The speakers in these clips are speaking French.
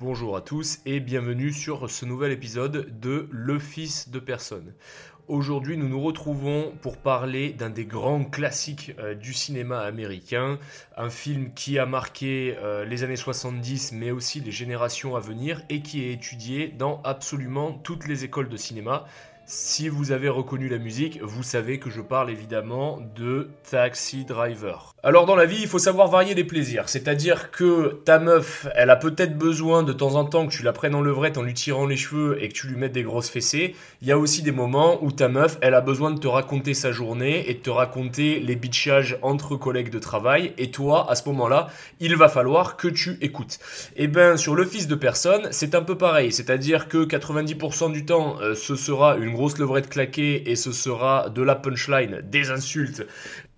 Bonjour à tous et bienvenue sur ce nouvel épisode de Le Fils de Personne. Aujourd'hui, nous nous retrouvons pour parler d'un des grands classiques euh, du cinéma américain, un film qui a marqué euh, les années 70 mais aussi les générations à venir et qui est étudié dans absolument toutes les écoles de cinéma. Si vous avez reconnu la musique, vous savez que je parle évidemment de Taxi Driver. Alors dans la vie, il faut savoir varier les plaisirs, c'est-à-dire que ta meuf, elle a peut-être besoin de temps en temps que tu la prennes en levrette en lui tirant les cheveux et que tu lui mettes des grosses fessées. Il y a aussi des moments où ta meuf, elle a besoin de te raconter sa journée et de te raconter les bitchages entre collègues de travail et toi, à ce moment-là, il va falloir que tu écoutes. Et eh ben sur le fils de personne, c'est un peu pareil, c'est-à-dire que 90% du temps, euh, ce sera une grosse levrette claquée et ce sera de la punchline, des insultes,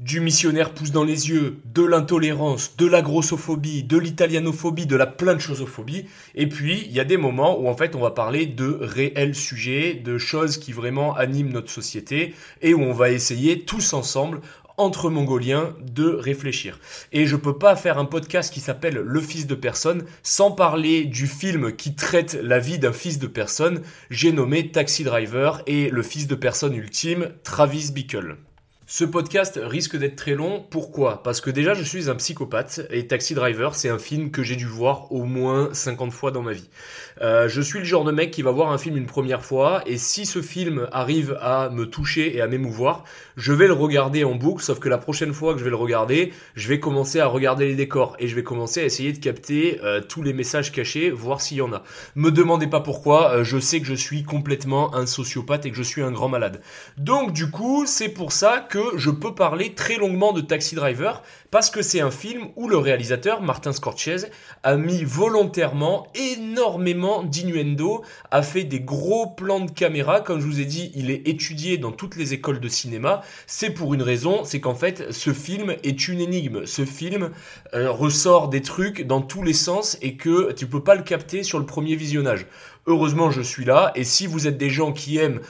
du missionnaire pousse dans les yeux, de l'intolérance, de la grossophobie, de l'italianophobie, de la plein de chosophobie. Et puis, il y a des moments où en fait on va parler de réels sujets, de choses qui vraiment animent notre société et où on va essayer tous ensemble entre Mongoliens de réfléchir. Et je peux pas faire un podcast qui s'appelle Le fils de personne sans parler du film qui traite la vie d'un fils de personne. J'ai nommé Taxi Driver et le fils de personne ultime, Travis Bickle. Ce podcast risque d'être très long. Pourquoi? Parce que déjà, je suis un psychopathe et Taxi Driver, c'est un film que j'ai dû voir au moins 50 fois dans ma vie. Euh, je suis le genre de mec qui va voir un film une première fois et si ce film arrive à me toucher et à m'émouvoir, je vais le regarder en boucle. Sauf que la prochaine fois que je vais le regarder, je vais commencer à regarder les décors et je vais commencer à essayer de capter euh, tous les messages cachés, voir s'il y en a. Me demandez pas pourquoi. Euh, je sais que je suis complètement un sociopathe et que je suis un grand malade. Donc du coup, c'est pour ça que je peux parler très longuement de Taxi Driver parce que c'est un film où le réalisateur, Martin Scorsese, a mis volontairement énormément d'innuendo, a fait des gros plans de caméra. Comme je vous ai dit, il est étudié dans toutes les écoles de cinéma. C'est pour une raison, c'est qu'en fait, ce film est une énigme. Ce film euh, ressort des trucs dans tous les sens et que tu peux pas le capter sur le premier visionnage. Heureusement, je suis là. Et si vous êtes des gens qui aiment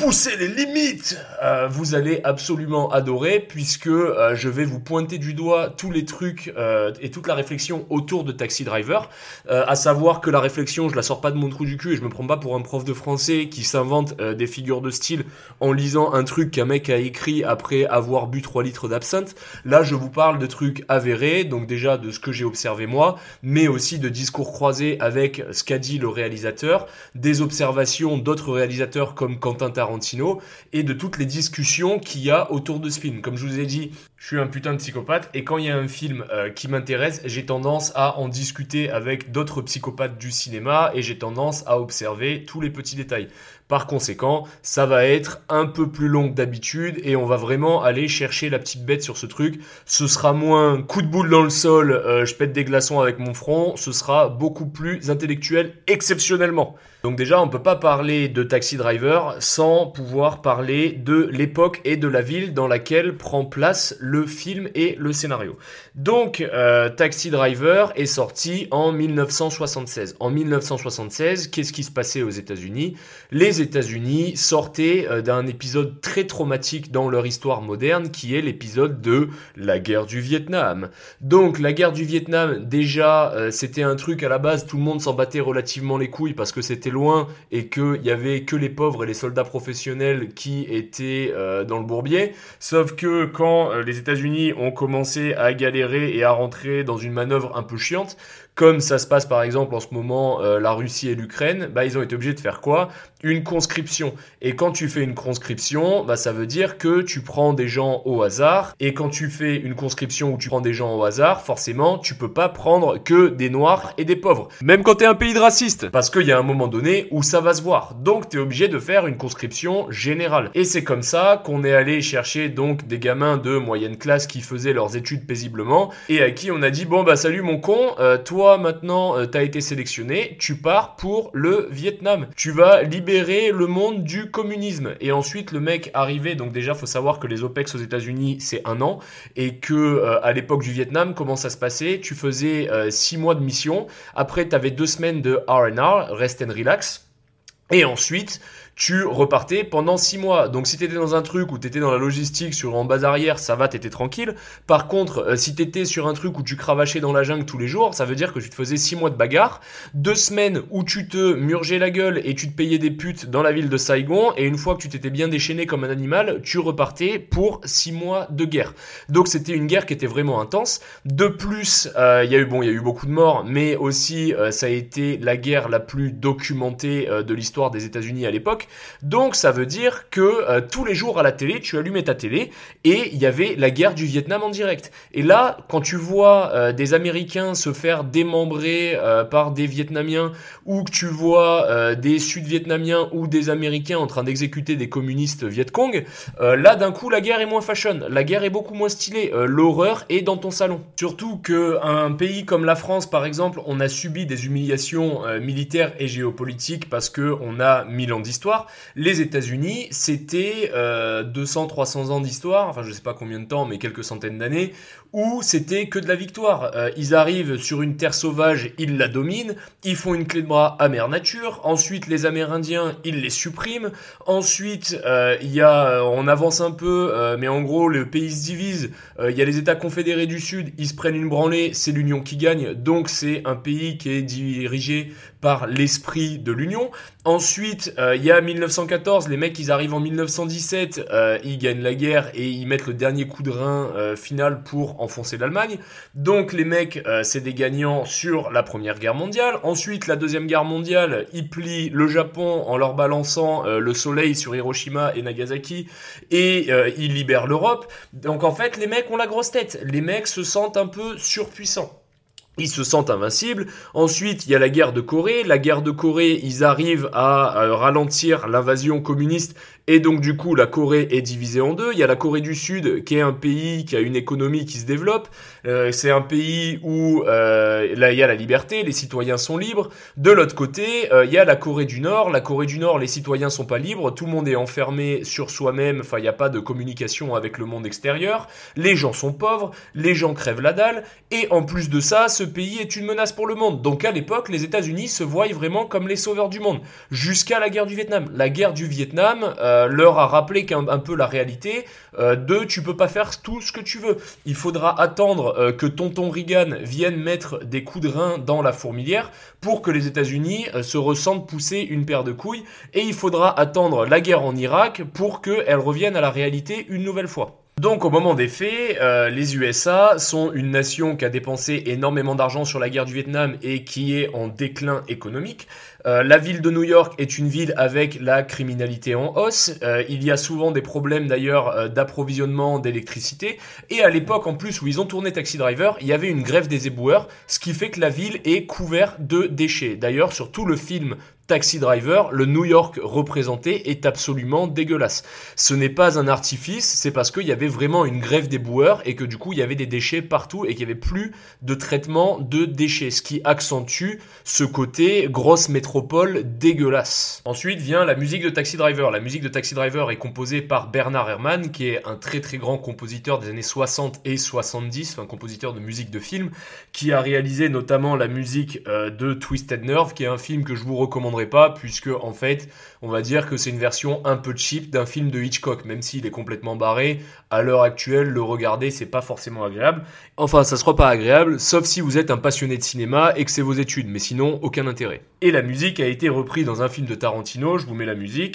pousser les limites, euh, vous allez absolument adorer puisque euh, je vais vous pointer du doigt tous les trucs euh, et toute la réflexion autour de Taxi Driver, à savoir que la réflexion, je la sors pas de mon trou du cul et je me prends pas pour un prof de français qui s'invente des figures de style en lisant un truc qu'un mec a écrit après avoir bu 3 litres d'absinthe. Là, je vous parle de trucs avérés, donc déjà de ce que j'ai observé moi, mais aussi de discours croisés avec ce qu'a dit le réalisateur, des observations d'autres réalisateurs comme Quentin Tarantino et de toutes les discussions qu'il y a autour de ce film. Comme je vous ai dit, je suis un putain de psychopathe et quand il y a un film euh, qui m'intéresse, j'ai tendance à en discuter avec d'autres psychopathes du cinéma et j'ai tendance à observer tous les petits détails. Par conséquent, ça va être un peu plus long que d'habitude et on va vraiment aller chercher la petite bête sur ce truc. Ce sera moins coup de boule dans le sol, euh, je pète des glaçons avec mon front, ce sera beaucoup plus intellectuel exceptionnellement. Donc déjà, on ne peut pas parler de Taxi Driver sans pouvoir parler de l'époque et de la ville dans laquelle prend place le film et le scénario. Donc, euh, Taxi Driver est sorti en 1976. En 1976, qu'est-ce qui se passait aux États-Unis? États-Unis sortaient euh, d'un épisode très traumatique dans leur histoire moderne, qui est l'épisode de la guerre du Vietnam. Donc, la guerre du Vietnam, déjà, euh, c'était un truc à la base, tout le monde s'en battait relativement les couilles parce que c'était loin et qu'il y avait que les pauvres et les soldats professionnels qui étaient euh, dans le bourbier. Sauf que quand les États-Unis ont commencé à galérer et à rentrer dans une manœuvre un peu chiante, comme ça se passe par exemple en ce moment euh, la Russie et l'Ukraine, bah, ils ont été obligés de faire quoi? Une conscription. Et quand tu fais une conscription, bah, ça veut dire que tu prends des gens au hasard. Et quand tu fais une conscription où tu prends des gens au hasard, forcément, tu peux pas prendre que des noirs et des pauvres. Même quand t'es un pays de racistes. Parce qu'il y a un moment donné où ça va se voir. Donc t'es obligé de faire une conscription générale. Et c'est comme ça qu'on est allé chercher donc des gamins de moyenne classe qui faisaient leurs études paisiblement et à qui on a dit bon bah salut mon con, euh, toi maintenant euh, tu as été sélectionné, tu pars pour le Vietnam. Tu vas libérer le monde du communisme. Et ensuite le mec arrivait, donc déjà faut savoir que les OPEX aux États-Unis c'est un an et que euh, à l'époque du Vietnam, comment ça se passait? Tu faisais 6 euh, mois de mission, après tu avais 2 semaines de R&R, rest and relax Et ensuite, tu repartais pendant 6 mois. Donc si tu étais dans un truc où tu étais dans la logistique sur en base arrière, ça va, tu étais tranquille. Par contre, euh, si tu étais sur un truc où tu cravachais dans la jungle tous les jours, ça veut dire que tu te faisais 6 mois de bagarre, 2 semaines où tu te murgeais la gueule et tu te payais des putes dans la ville de Saigon, et une fois que tu t'étais bien déchaîné comme un animal, tu repartais pour 6 mois de guerre. Donc c'était une guerre qui était vraiment intense. De plus, euh, il y a eu bon, il y a eu beaucoup de morts, mais aussi euh, ça a été la guerre la plus documentée de l'histoire des États-Unis à l'époque. Donc ça veut dire que euh, tous les jours à la télé, tu allumais ta télé et il y avait la guerre du Vietnam en direct. Et là, quand tu vois euh, des Américains se faire démembrer euh, par des Vietnamiens ou que tu vois des Sud-Vietnamiens ou des Américains en train d'exécuter des communistes Vietcong, là d'un coup la guerre est moins fashion, la guerre est beaucoup moins stylée, l'horreur est dans ton salon. Surtout que un pays comme la France par exemple, on a subi des humiliations militaires et géopolitiques parce que on a mille ans d'histoire les États-Unis, c'était 200-300 euh, ans d'histoire, enfin je sais pas combien de temps, mais quelques centaines d'années, où c'était que de la victoire. Euh, ils arrivent sur une terre sauvage, ils la dominent, ils font une clé de bras à mère nature, ensuite les Amérindiens, ils les suppriment, ensuite euh, il y a, on avance un peu, mais en gros le pays se divise, il y a les États confédérés du Sud, ils se prennent une branlée, c'est l'Union qui gagne, donc c'est un pays qui est dirigé par l'esprit de l'Union. Ensuite, il y a 1914, les mecs, ils arrivent en 1917, euh, ils gagnent la guerre et ils mettent le dernier coup de rein euh, final pour enfoncer l'Allemagne. Donc les mecs, euh, c'est des gagnants sur la Première Guerre mondiale. Ensuite, la Deuxième Guerre mondiale, ils plient le Japon en leur balançant le soleil sur Hiroshima et Nagasaki et ils libèrent l'Europe. Donc en fait, les mecs ont la grosse tête. Les mecs se sentent un peu surpuissants. Ils se sentent invincibles. Ensuite, il y a la guerre de Corée. La guerre de Corée, ils arrivent à ralentir l'invasion communiste et donc du coup, la Corée est divisée en deux. Il y a la Corée du Sud qui est un pays qui a une économie qui se développe. Euh, c'est un pays où euh, là il y a la liberté, les citoyens sont libres. De l'autre côté, euh, il y a la Corée du Nord. La Corée du Nord, les citoyens sont pas libres. Tout le monde est enfermé sur soi-même. Enfin, il n'y a pas de communication avec le monde extérieur. Les gens sont pauvres. Les gens crèvent la dalle. Et en plus de ça, ce pays est une menace pour le monde. Donc à l'époque, les États-Unis se voient vraiment comme les sauveurs du monde. Jusqu'à la guerre du Vietnam. La guerre du Vietnam. Euh, leur a rappelé un peu la réalité euh, de tu peux pas faire tout ce que tu veux. Il faudra attendre euh, que tonton Reagan vienne mettre des coups de rein dans la fourmilière pour que les États-Unis se ressentent pousser une paire de couilles et il faudra attendre la guerre en Irak pour qu'elle revienne à la réalité une nouvelle fois. Donc au moment des faits, les USA sont une nation qui a dépensé énormément d'argent sur la guerre du Vietnam et qui est en déclin économique. Euh, la ville de New York est une ville avec la criminalité en hausse. Euh, il y a souvent des problèmes d'ailleurs euh, d'approvisionnement d'électricité. Et à l'époque en plus où ils ont tourné Taxi Driver, il y avait une grève des éboueurs, ce qui fait que la ville est couverte de déchets. D'ailleurs sur tout le film Taxi Driver, le New York représenté est absolument dégueulasse. Ce n'est pas un artifice, c'est parce qu'il y avait vraiment une grève des boueurs et que du coup il y avait des déchets partout et qu'il n'y avait plus de traitement de déchets, ce qui accentue ce côté grosse métropole dégueulasse. Ensuite vient la musique de Taxi Driver. La musique de Taxi Driver est composée par Bernard Herrmann, qui est un très très grand compositeur des années 60 et 70, un compositeur de musique de film, qui a réalisé notamment la musique euh, de Twisted Nerve, qui est un film que je vous recommanderais pas, puisque en fait, on va dire que c'est une version un peu cheap d'un film de Hitchcock, même s'il est complètement barré. À l'heure actuelle, le regarder, c'est pas forcément agréable. Enfin, ça sera pas agréable, sauf si vous êtes un passionné de cinéma et que c'est vos études, mais sinon, aucun intérêt. Et la musique a été reprise dans un film de Tarantino, je vous mets la musique.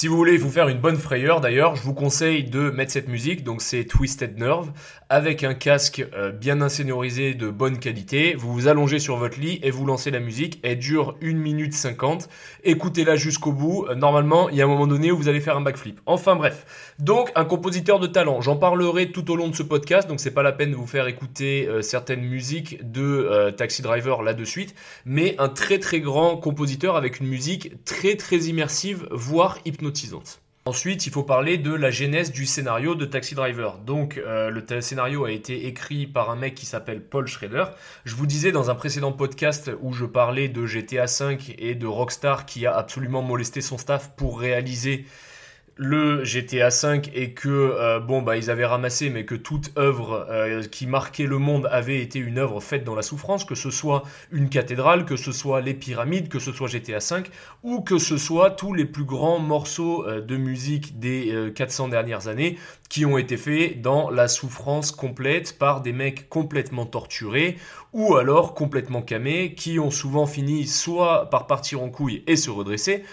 Si vous voulez vous faire une bonne frayeur d'ailleurs, je vous conseille de mettre cette musique, donc c'est Twisted Nerve, avec un casque euh, bien insonorisé de bonne qualité. Vous vous allongez sur votre lit et vous lancez la musique. Elle dure 1 minute 50. Écoutez-la jusqu'au bout. Euh, normalement, il y a un moment donné où vous allez faire un backflip. Enfin bref. Donc, un compositeur de talent. J'en parlerai tout au long de ce podcast, donc c'est pas la peine de vous faire écouter euh, certaines musiques de Taxi Driver là de suite, mais un très très grand compositeur avec une musique très très immersive, voire hypnotique Ensuite, il faut parler de la genèse du scénario de Taxi Driver. Donc, euh, le scénario a été écrit par un mec qui s'appelle Paul Schrader. Je vous disais dans un précédent podcast où je parlais de GTA V et de Rockstar qui a absolument molesté son staff pour réaliser le GTA V et que euh, bon bah ils avaient ramassé mais que toute œuvre euh, qui marquait le monde avait été une œuvre faite dans la souffrance que ce soit une cathédrale que ce soit les pyramides que ce soit GTA V ou que ce soit tous les plus grands morceaux euh, de musique des 400 dernières années qui ont été faits dans la souffrance complète par des mecs complètement torturés ou alors complètement camés qui ont souvent fini soit par partir en couille et se redresser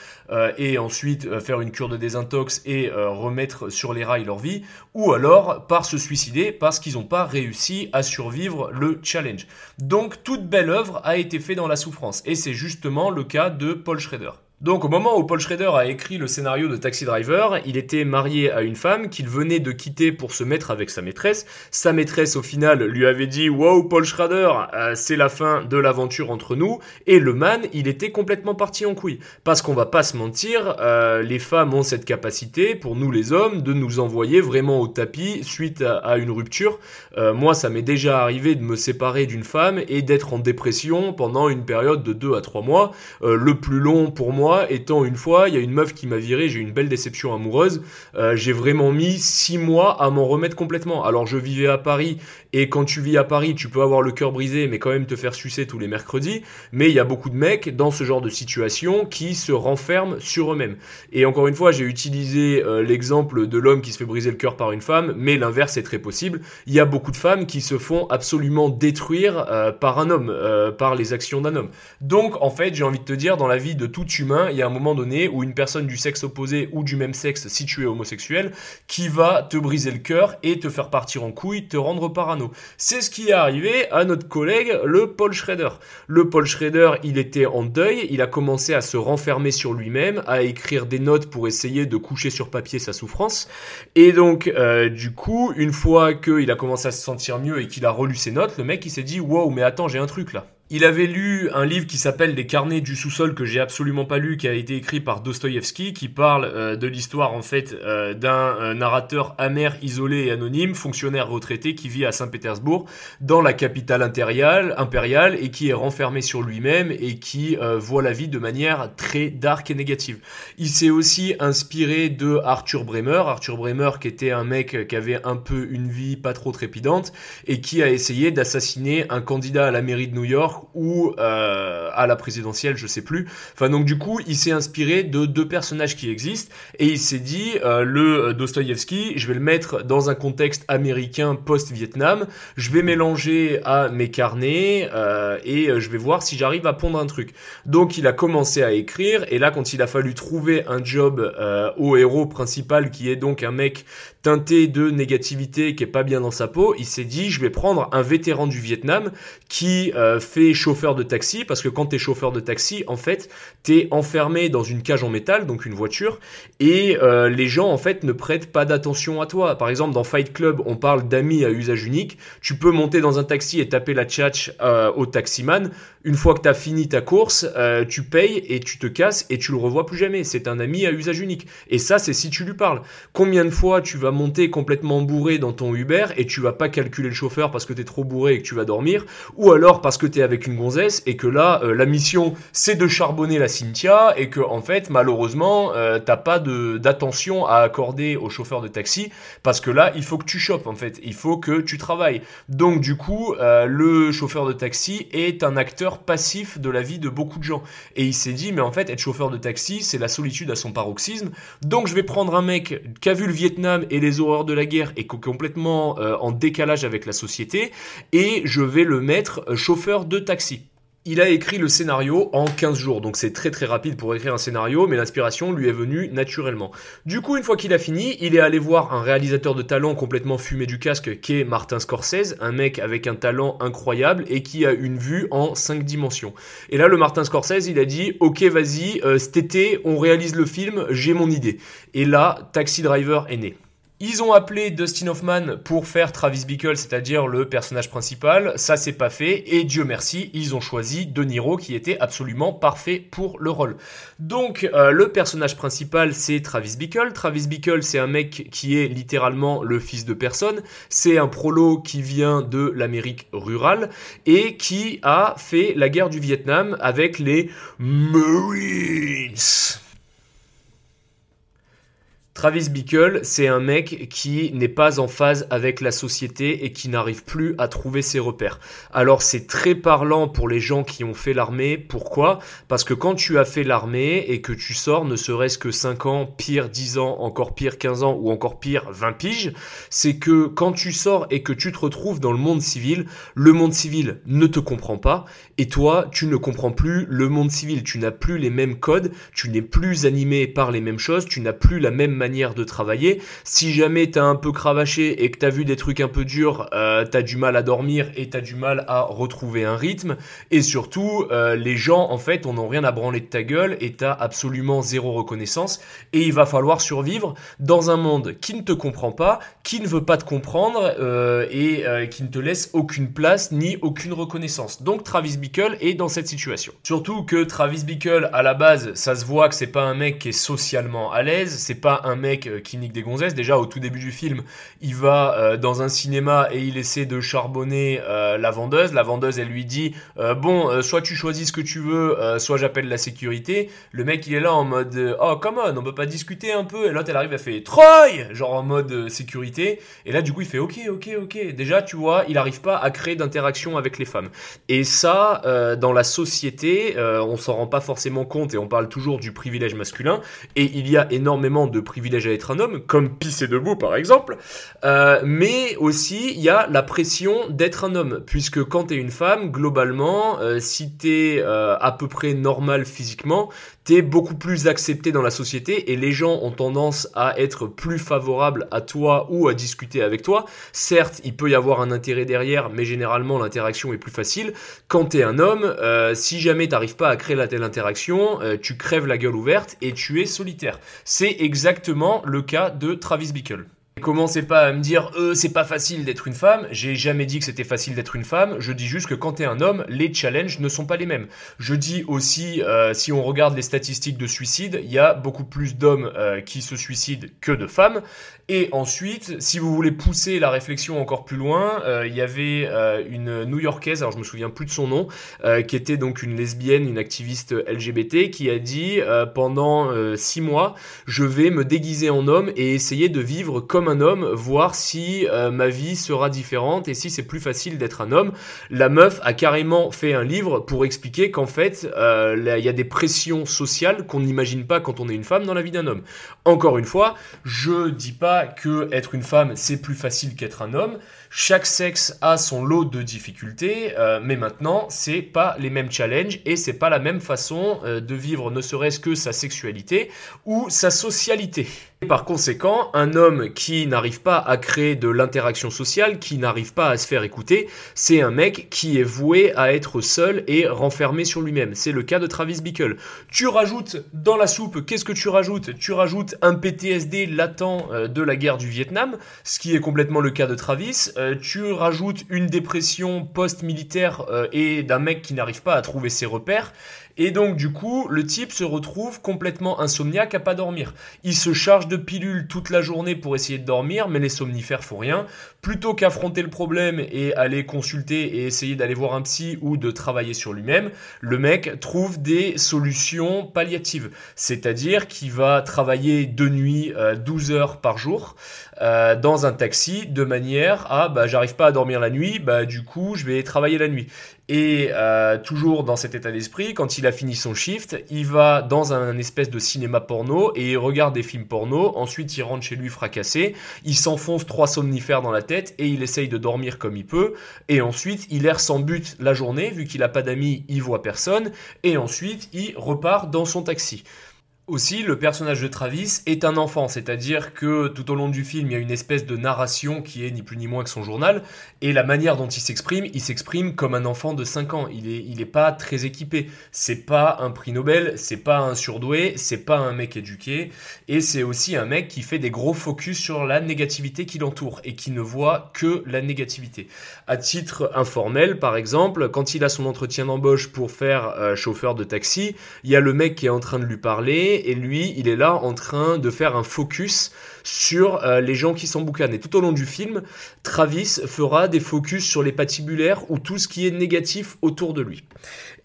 et ensuite faire une cure de désintox et euh, remettre sur les rails leur vie, ou alors par se suicider parce qu'ils n'ont pas réussi à survivre le challenge. Donc toute belle œuvre a été faite dans la souffrance, et c'est justement le cas de Paul Schrader. Donc au moment où Paul Schrader a écrit le scénario de Taxi Driver, il était marié à une femme qu'il venait de quitter pour se mettre avec sa maîtresse. Sa maîtresse au final lui avait dit "Wow Paul Schrader, euh, c'est la fin de l'aventure entre nous." Et le man, il était complètement parti en couille. Parce qu'on va pas se mentir, euh, les femmes ont cette capacité pour nous les hommes de nous envoyer vraiment au tapis suite à, une rupture. Euh, moi, ça m'est déjà arrivé de me séparer d'une femme et d'être en dépression pendant une période de 2 à 3 mois. le plus long pour moi étant une fois, il y a une meuf qui m'a viré, j'ai une belle déception amoureuse. Euh, j'ai vraiment mis six mois à m'en remettre complètement. Alors je vivais à Paris et quand tu vis à Paris, tu peux avoir le cœur brisé, mais quand même te faire sucer tous les mercredis. Mais il y a beaucoup de mecs dans ce genre de situation qui se renferment sur eux-mêmes. Et encore une fois, j'ai utilisé euh, l'exemple de l'homme qui se fait briser le cœur par une femme, mais l'inverse est très possible. Il y a beaucoup de femmes qui se font absolument détruire euh, par un homme, par les actions d'un homme. Donc en fait, j'ai envie de te dire, dans la vie de tout humain, il y a un moment donné où une personne du sexe opposé ou du même sexe si tu homosexuel qui va te briser le cœur et te faire partir en couille, te rendre parano. C'est ce qui est arrivé à notre collègue le Paul Schrader. Le Paul Schrader, il était en deuil, il a commencé à se renfermer sur lui-même, à écrire des notes pour essayer de coucher sur papier sa souffrance. Et donc, euh, du coup, une fois qu'il a commencé à se sentir mieux et qu'il a relu ses notes, le mec il s'est dit wow, mais attends, j'ai un truc là. Il avait lu un livre qui s'appelle Les carnets du sous-sol que j'ai absolument pas lu, qui a été écrit par Dostoïevski, qui parle euh, de l'histoire en fait euh, d'un euh, narrateur amer, isolé et anonyme, fonctionnaire retraité qui vit à Saint-Pétersbourg, dans la capitale impériale, impériale, et qui est renfermé sur lui-même et qui voit la vie de manière très dark et négative. Il s'est aussi inspiré de Arthur Bremer, Arthur Bremer qui était un mec qui avait un peu une vie pas trop trépidante et qui a essayé d'assassiner un candidat à la mairie de New York ou euh, à la présidentielle, je sais plus. Enfin donc du coup, il s'est inspiré de deux personnages qui existent et il s'est dit euh, le Dostoïevski, je vais le mettre dans un contexte américain post-Vietnam, je vais mélanger à mes carnets euh, et je vais voir si j'arrive à pondre un truc. Donc il a commencé à écrire et là quand il a fallu trouver un job au héros principal qui est donc un mec teinté de négativité qui est pas bien dans sa peau, il s'est dit je vais prendre un vétéran du Vietnam qui fait chauffeur de taxi, parce que quand tu es chauffeur de taxi, en fait, tu es enfermé dans une cage en métal, donc une voiture, et euh, les gens, en fait, ne prêtent pas d'attention à toi. Par exemple, dans Fight Club, on parle d'amis à usage unique. Tu peux monter dans un taxi et taper la tchatch euh, au taximan. Une fois que tu as fini ta course, euh, tu payes et tu te casses et tu le revois plus jamais. C'est un ami à usage unique. Et ça, c'est si tu lui parles. Combien de fois tu vas monter complètement bourré dans ton Uber et tu vas pas calculer le chauffeur parce que tu es trop bourré et que tu vas dormir, ou alors parce que tu es avec une gonzesse et que là, euh, la mission, c'est de charbonner la Cynthia et que, en fait, malheureusement, euh, t'as pas d'attention à accorder au chauffeur de taxi parce que là, il faut que tu chopes, en fait. Il faut que tu travailles. Donc, du coup, euh, le chauffeur de taxi est un acteur passif de la vie de beaucoup de gens. Et il s'est dit, mais en fait, être chauffeur de taxi, c'est la solitude à son paroxysme. Donc, je vais prendre un mec qui a vu le Vietnam et les horreurs de la guerre et complètement en décalage avec la société et je vais le mettre chauffeur de taxi. Il a écrit le scénario en 15 jours, donc c'est très très rapide pour écrire un scénario, mais l'inspiration lui est venue naturellement. Du coup, une fois qu'il a fini, il est allé voir un réalisateur de talent complètement fumé du casque qui est Martin Scorsese, un mec avec un talent incroyable et qui a une vue en 5 dimensions. Et là, le Martin Scorsese, il a dit, ok vas-y, euh, cet été, on réalise le film, j'ai mon idée. Et là, Taxi Driver est né. Ils ont appelé Dustin Hoffman pour faire Travis Bickle, c'est-à-dire le personnage principal. Ça, c'est pas fait. Et Dieu merci, ils ont choisi De Niro qui était absolument parfait pour le rôle. Donc, euh, le personnage principal, c'est Travis Bickle. Travis Bickle, c'est un mec qui est littéralement le fils de personne. C'est un prolo qui vient de l'Amérique rurale et qui a fait la guerre du Vietnam avec les Marines. Travis Bickle, c'est un mec qui n'est pas en phase avec la société et qui n'arrive plus à trouver ses repères. Alors c'est très parlant pour les gens qui ont fait l'armée. Pourquoi? Parce que quand tu as fait l'armée et que tu sors ne serait-ce que 5 ans, pire 10 ans, encore pire 15 ans ou encore pire 20 piges, c'est que quand tu sors et que tu te retrouves dans le monde civil, le monde civil ne te comprend pas et toi tu ne comprends plus le monde civil. Tu n'as plus les mêmes codes, tu n'es plus animé par les mêmes choses, tu n'as plus la même manière de travailler. Si jamais t'as un peu cravaché et que t'as vu des trucs un peu durs, euh, t'as du mal à dormir et t'as du mal à retrouver un rythme. Et surtout, euh, les gens, en fait, on n'a rien à branler de ta gueule et t'as absolument zéro reconnaissance. Et il va falloir survivre dans un monde qui ne te comprend pas, qui ne veut pas te comprendre euh, et euh, qui ne te laisse aucune place ni aucune reconnaissance. Donc Travis Bickle est dans cette situation. Surtout que Travis Bickle, à la base, ça se voit que c'est pas un mec qui est socialement à l'aise, c'est pas un mec euh, qui nique des gonzesses. Déjà, au tout début du film, il va euh, dans un cinéma et il essaie de charbonner euh, la vendeuse. La vendeuse, elle lui dit Bon, soit tu choisis ce que tu veux, soit j'appelle la sécurité. Le mec, il est là en mode Oh, come on, on peut pas discuter un peu. Et l'autre, elle arrive, elle fait Troy Genre en mode sécurité. Et là, du coup, il fait Ok, ok, ok. Déjà, tu vois, il arrive pas à créer d'interaction avec les femmes. Et ça, dans la société, on s'en rend pas forcément compte et on parle toujours du privilège masculin. Et il y a énormément de privilèges à être un homme, comme pisser debout par exemple, euh, mais aussi il y a la pression d'être un homme, puisque quand tu es une femme, globalement, euh, si tu es euh, à peu près normal physiquement, tu es beaucoup plus accepté dans la société et les gens ont tendance à être plus favorables à toi ou à discuter avec toi. Certes, il peut y avoir un intérêt derrière, mais généralement l'interaction est plus facile. Quand tu es un homme, si jamais t'arrives pas à créer la telle interaction, tu crèves la gueule ouverte et tu es solitaire. C'est exactement le cas de Travis Bickle. Commencez pas à me dire euh, c'est pas facile d'être une femme. J'ai jamais dit que c'était facile d'être une femme. Je dis juste que quand t'es un homme, les challenges ne sont pas les mêmes. Je dis aussi, euh, si on regarde les statistiques de suicide, il y a beaucoup plus d'hommes euh, qui se suicident que de femmes. Et ensuite, si vous voulez pousser la réflexion encore plus loin, il y avait une New-Yorkaise, alors je me souviens plus de son nom, qui était donc une lesbienne, une activiste LGBT, qui a dit pendant six mois, je vais me déguiser en homme et essayer de vivre comme un homme, voir si euh, ma vie sera différente et si c'est plus facile d'être un homme. La meuf a carrément fait un livre pour expliquer qu'en fait, euh, il y a des pressions sociales qu'on n'imagine pas quand on est une femme dans la vie d'un homme. Encore une fois, je dis pas que être une femme c'est plus facile qu'être un homme. Chaque sexe a son lot de difficultés, euh, mais maintenant c'est pas les mêmes challenges et c'est pas la même façon de vivre, ne serait-ce que sa sexualité ou sa socialité. Par conséquent, un homme qui n'arrive pas à créer de l'interaction sociale, qui n'arrive pas à se faire écouter, c'est un mec qui est voué à être seul et renfermé sur lui-même. C'est le cas de Travis Bickle. Tu rajoutes dans la soupe, qu'est-ce que tu rajoutes? Tu rajoutes un PTSD latent euh, de la guerre du Vietnam, ce qui est complètement le cas de Travis. Euh, tu rajoutes une dépression post-militaire euh, et d'un mec qui n'arrive pas à trouver ses repères. Et donc du coup, le type se retrouve complètement insomniaque à pas dormir. Il se charge de pilules toute la journée pour essayer de dormir, mais les somnifères font rien. Plutôt qu'affronter le problème et aller consulter et essayer d'aller voir un psy ou de travailler sur lui-même, le mec trouve des solutions palliatives. C'est-à-dire qu'il va travailler de nuit 12 euh, heures par jour euh, dans un taxi de manière à bah j'arrive pas à dormir la nuit, bah du coup je vais travailler la nuit. Et euh, toujours dans cet état d'esprit, quand il a fini son shift, il va dans un espèce de cinéma porno et il regarde des films porno. Ensuite, il rentre chez lui fracassé. Il s'enfonce trois somnifères dans la tête et il essaye de dormir comme il peut. Et ensuite, il erre sans but la journée, vu qu'il a pas d'amis, il voit personne. Et ensuite, il repart dans son taxi. Aussi, le personnage de Travis est un enfant, c'est-à-dire que tout au long du film, il y a une espèce de narration qui est ni plus ni moins que son journal, et la manière dont il s'exprime, il s'exprime comme un enfant de 5 ans. Il est, il pas très équipé. C'est pas un prix Nobel, c'est pas un surdoué, c'est pas un mec éduqué, et c'est aussi un mec qui fait des gros focus sur la négativité qui l'entoure et qui ne voit que la négativité. À titre informel, par exemple, quand il a son entretien d'embauche pour faire euh, chauffeur de taxi, il y a le mec qui est en train de lui parler et lui, il est là en train de faire un focus sur euh, les gens qui s'emboucanent. Et tout au long du film, Travis fera des focus sur les patibulaires ou tout ce qui est négatif autour de lui.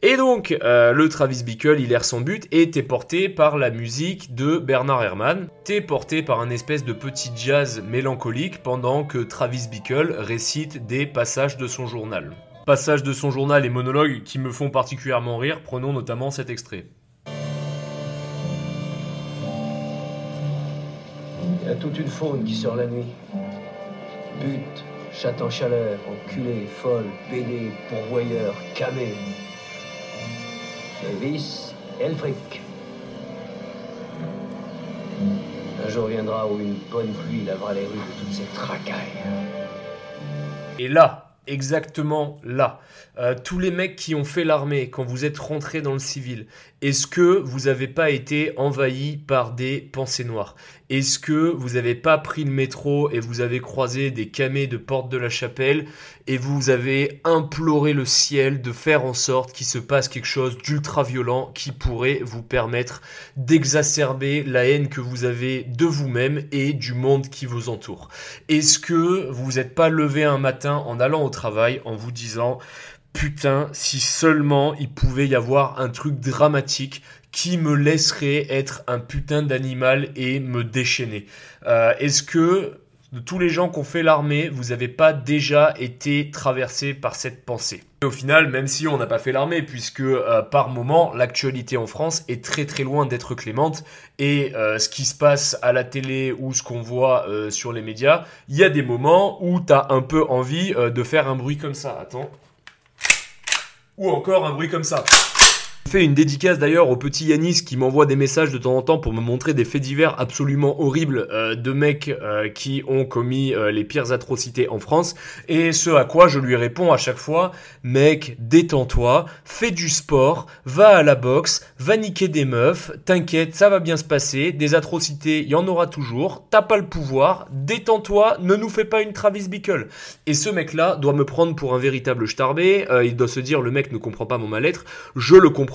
Et donc, euh, le Travis Bickle, il erre son but et est porté par la musique de Bernard Herrmann. T'es porté par un espèce de petit jazz mélancolique pendant que Travis Bickle récite des passages de son journal. Passages de son journal et monologues qui me font particulièrement rire, prenons notamment cet extrait. Il y a toute une faune qui sort la nuit. But, chat en chaleur, enculé, folle, pédé, pourvoyeur, camé. Le vice et. Un jour viendra où une bonne pluie lavera les rues de toutes ces tracailles. Et là, exactement là. Euh, tous les mecs qui ont fait l'armée, quand vous êtes rentrés dans le civil, est-ce que vous n'avez pas été envahi par des pensées noires? Est-ce que vous n'avez pas pris le métro et vous avez croisé des camés de porte de la chapelle et vous avez imploré le ciel de faire en sorte qu'il se passe quelque chose d'ultra violent qui pourrait vous permettre d'exacerber la haine que vous avez de vous-même et du monde qui vous entoure? Est-ce que vous n'êtes pas levé un matin en allant au travail en vous disant putain, si seulement il pouvait y avoir un truc dramatique qui me laisserait être un putain d'animal et me déchaîner. Euh, est-ce que de tous les gens qui ont fait l'armée, vous n'avez pas déjà été traversé par cette pensée et Au final, même si on n'a pas fait l'armée, puisque euh, par moment, l'actualité en France est très très loin d'être clémente, et euh, ce qui se passe à la télé ou ce qu'on voit sur les médias, il y a des moments où tu as un peu envie de faire un bruit comme ça. Attends. Ou encore un bruit comme ça. Fais une dédicace d'ailleurs au petit Yanis qui m'envoie des messages de temps en temps pour me montrer des faits divers absolument horribles euh, de mecs euh, qui ont commis euh, les pires atrocités en France. Et ce à quoi je lui réponds à chaque fois, mec, détends-toi, fais du sport, va à la boxe, va niquer des meufs, t'inquiète, ça va bien se passer, des atrocités, il y en aura toujours, t'as pas le pouvoir, détends-toi, ne nous fais pas une Travis Bickle. Et ce mec-là doit me prendre pour un véritable starbé, il doit se dire le mec ne comprend pas mon mal-être, je le comprends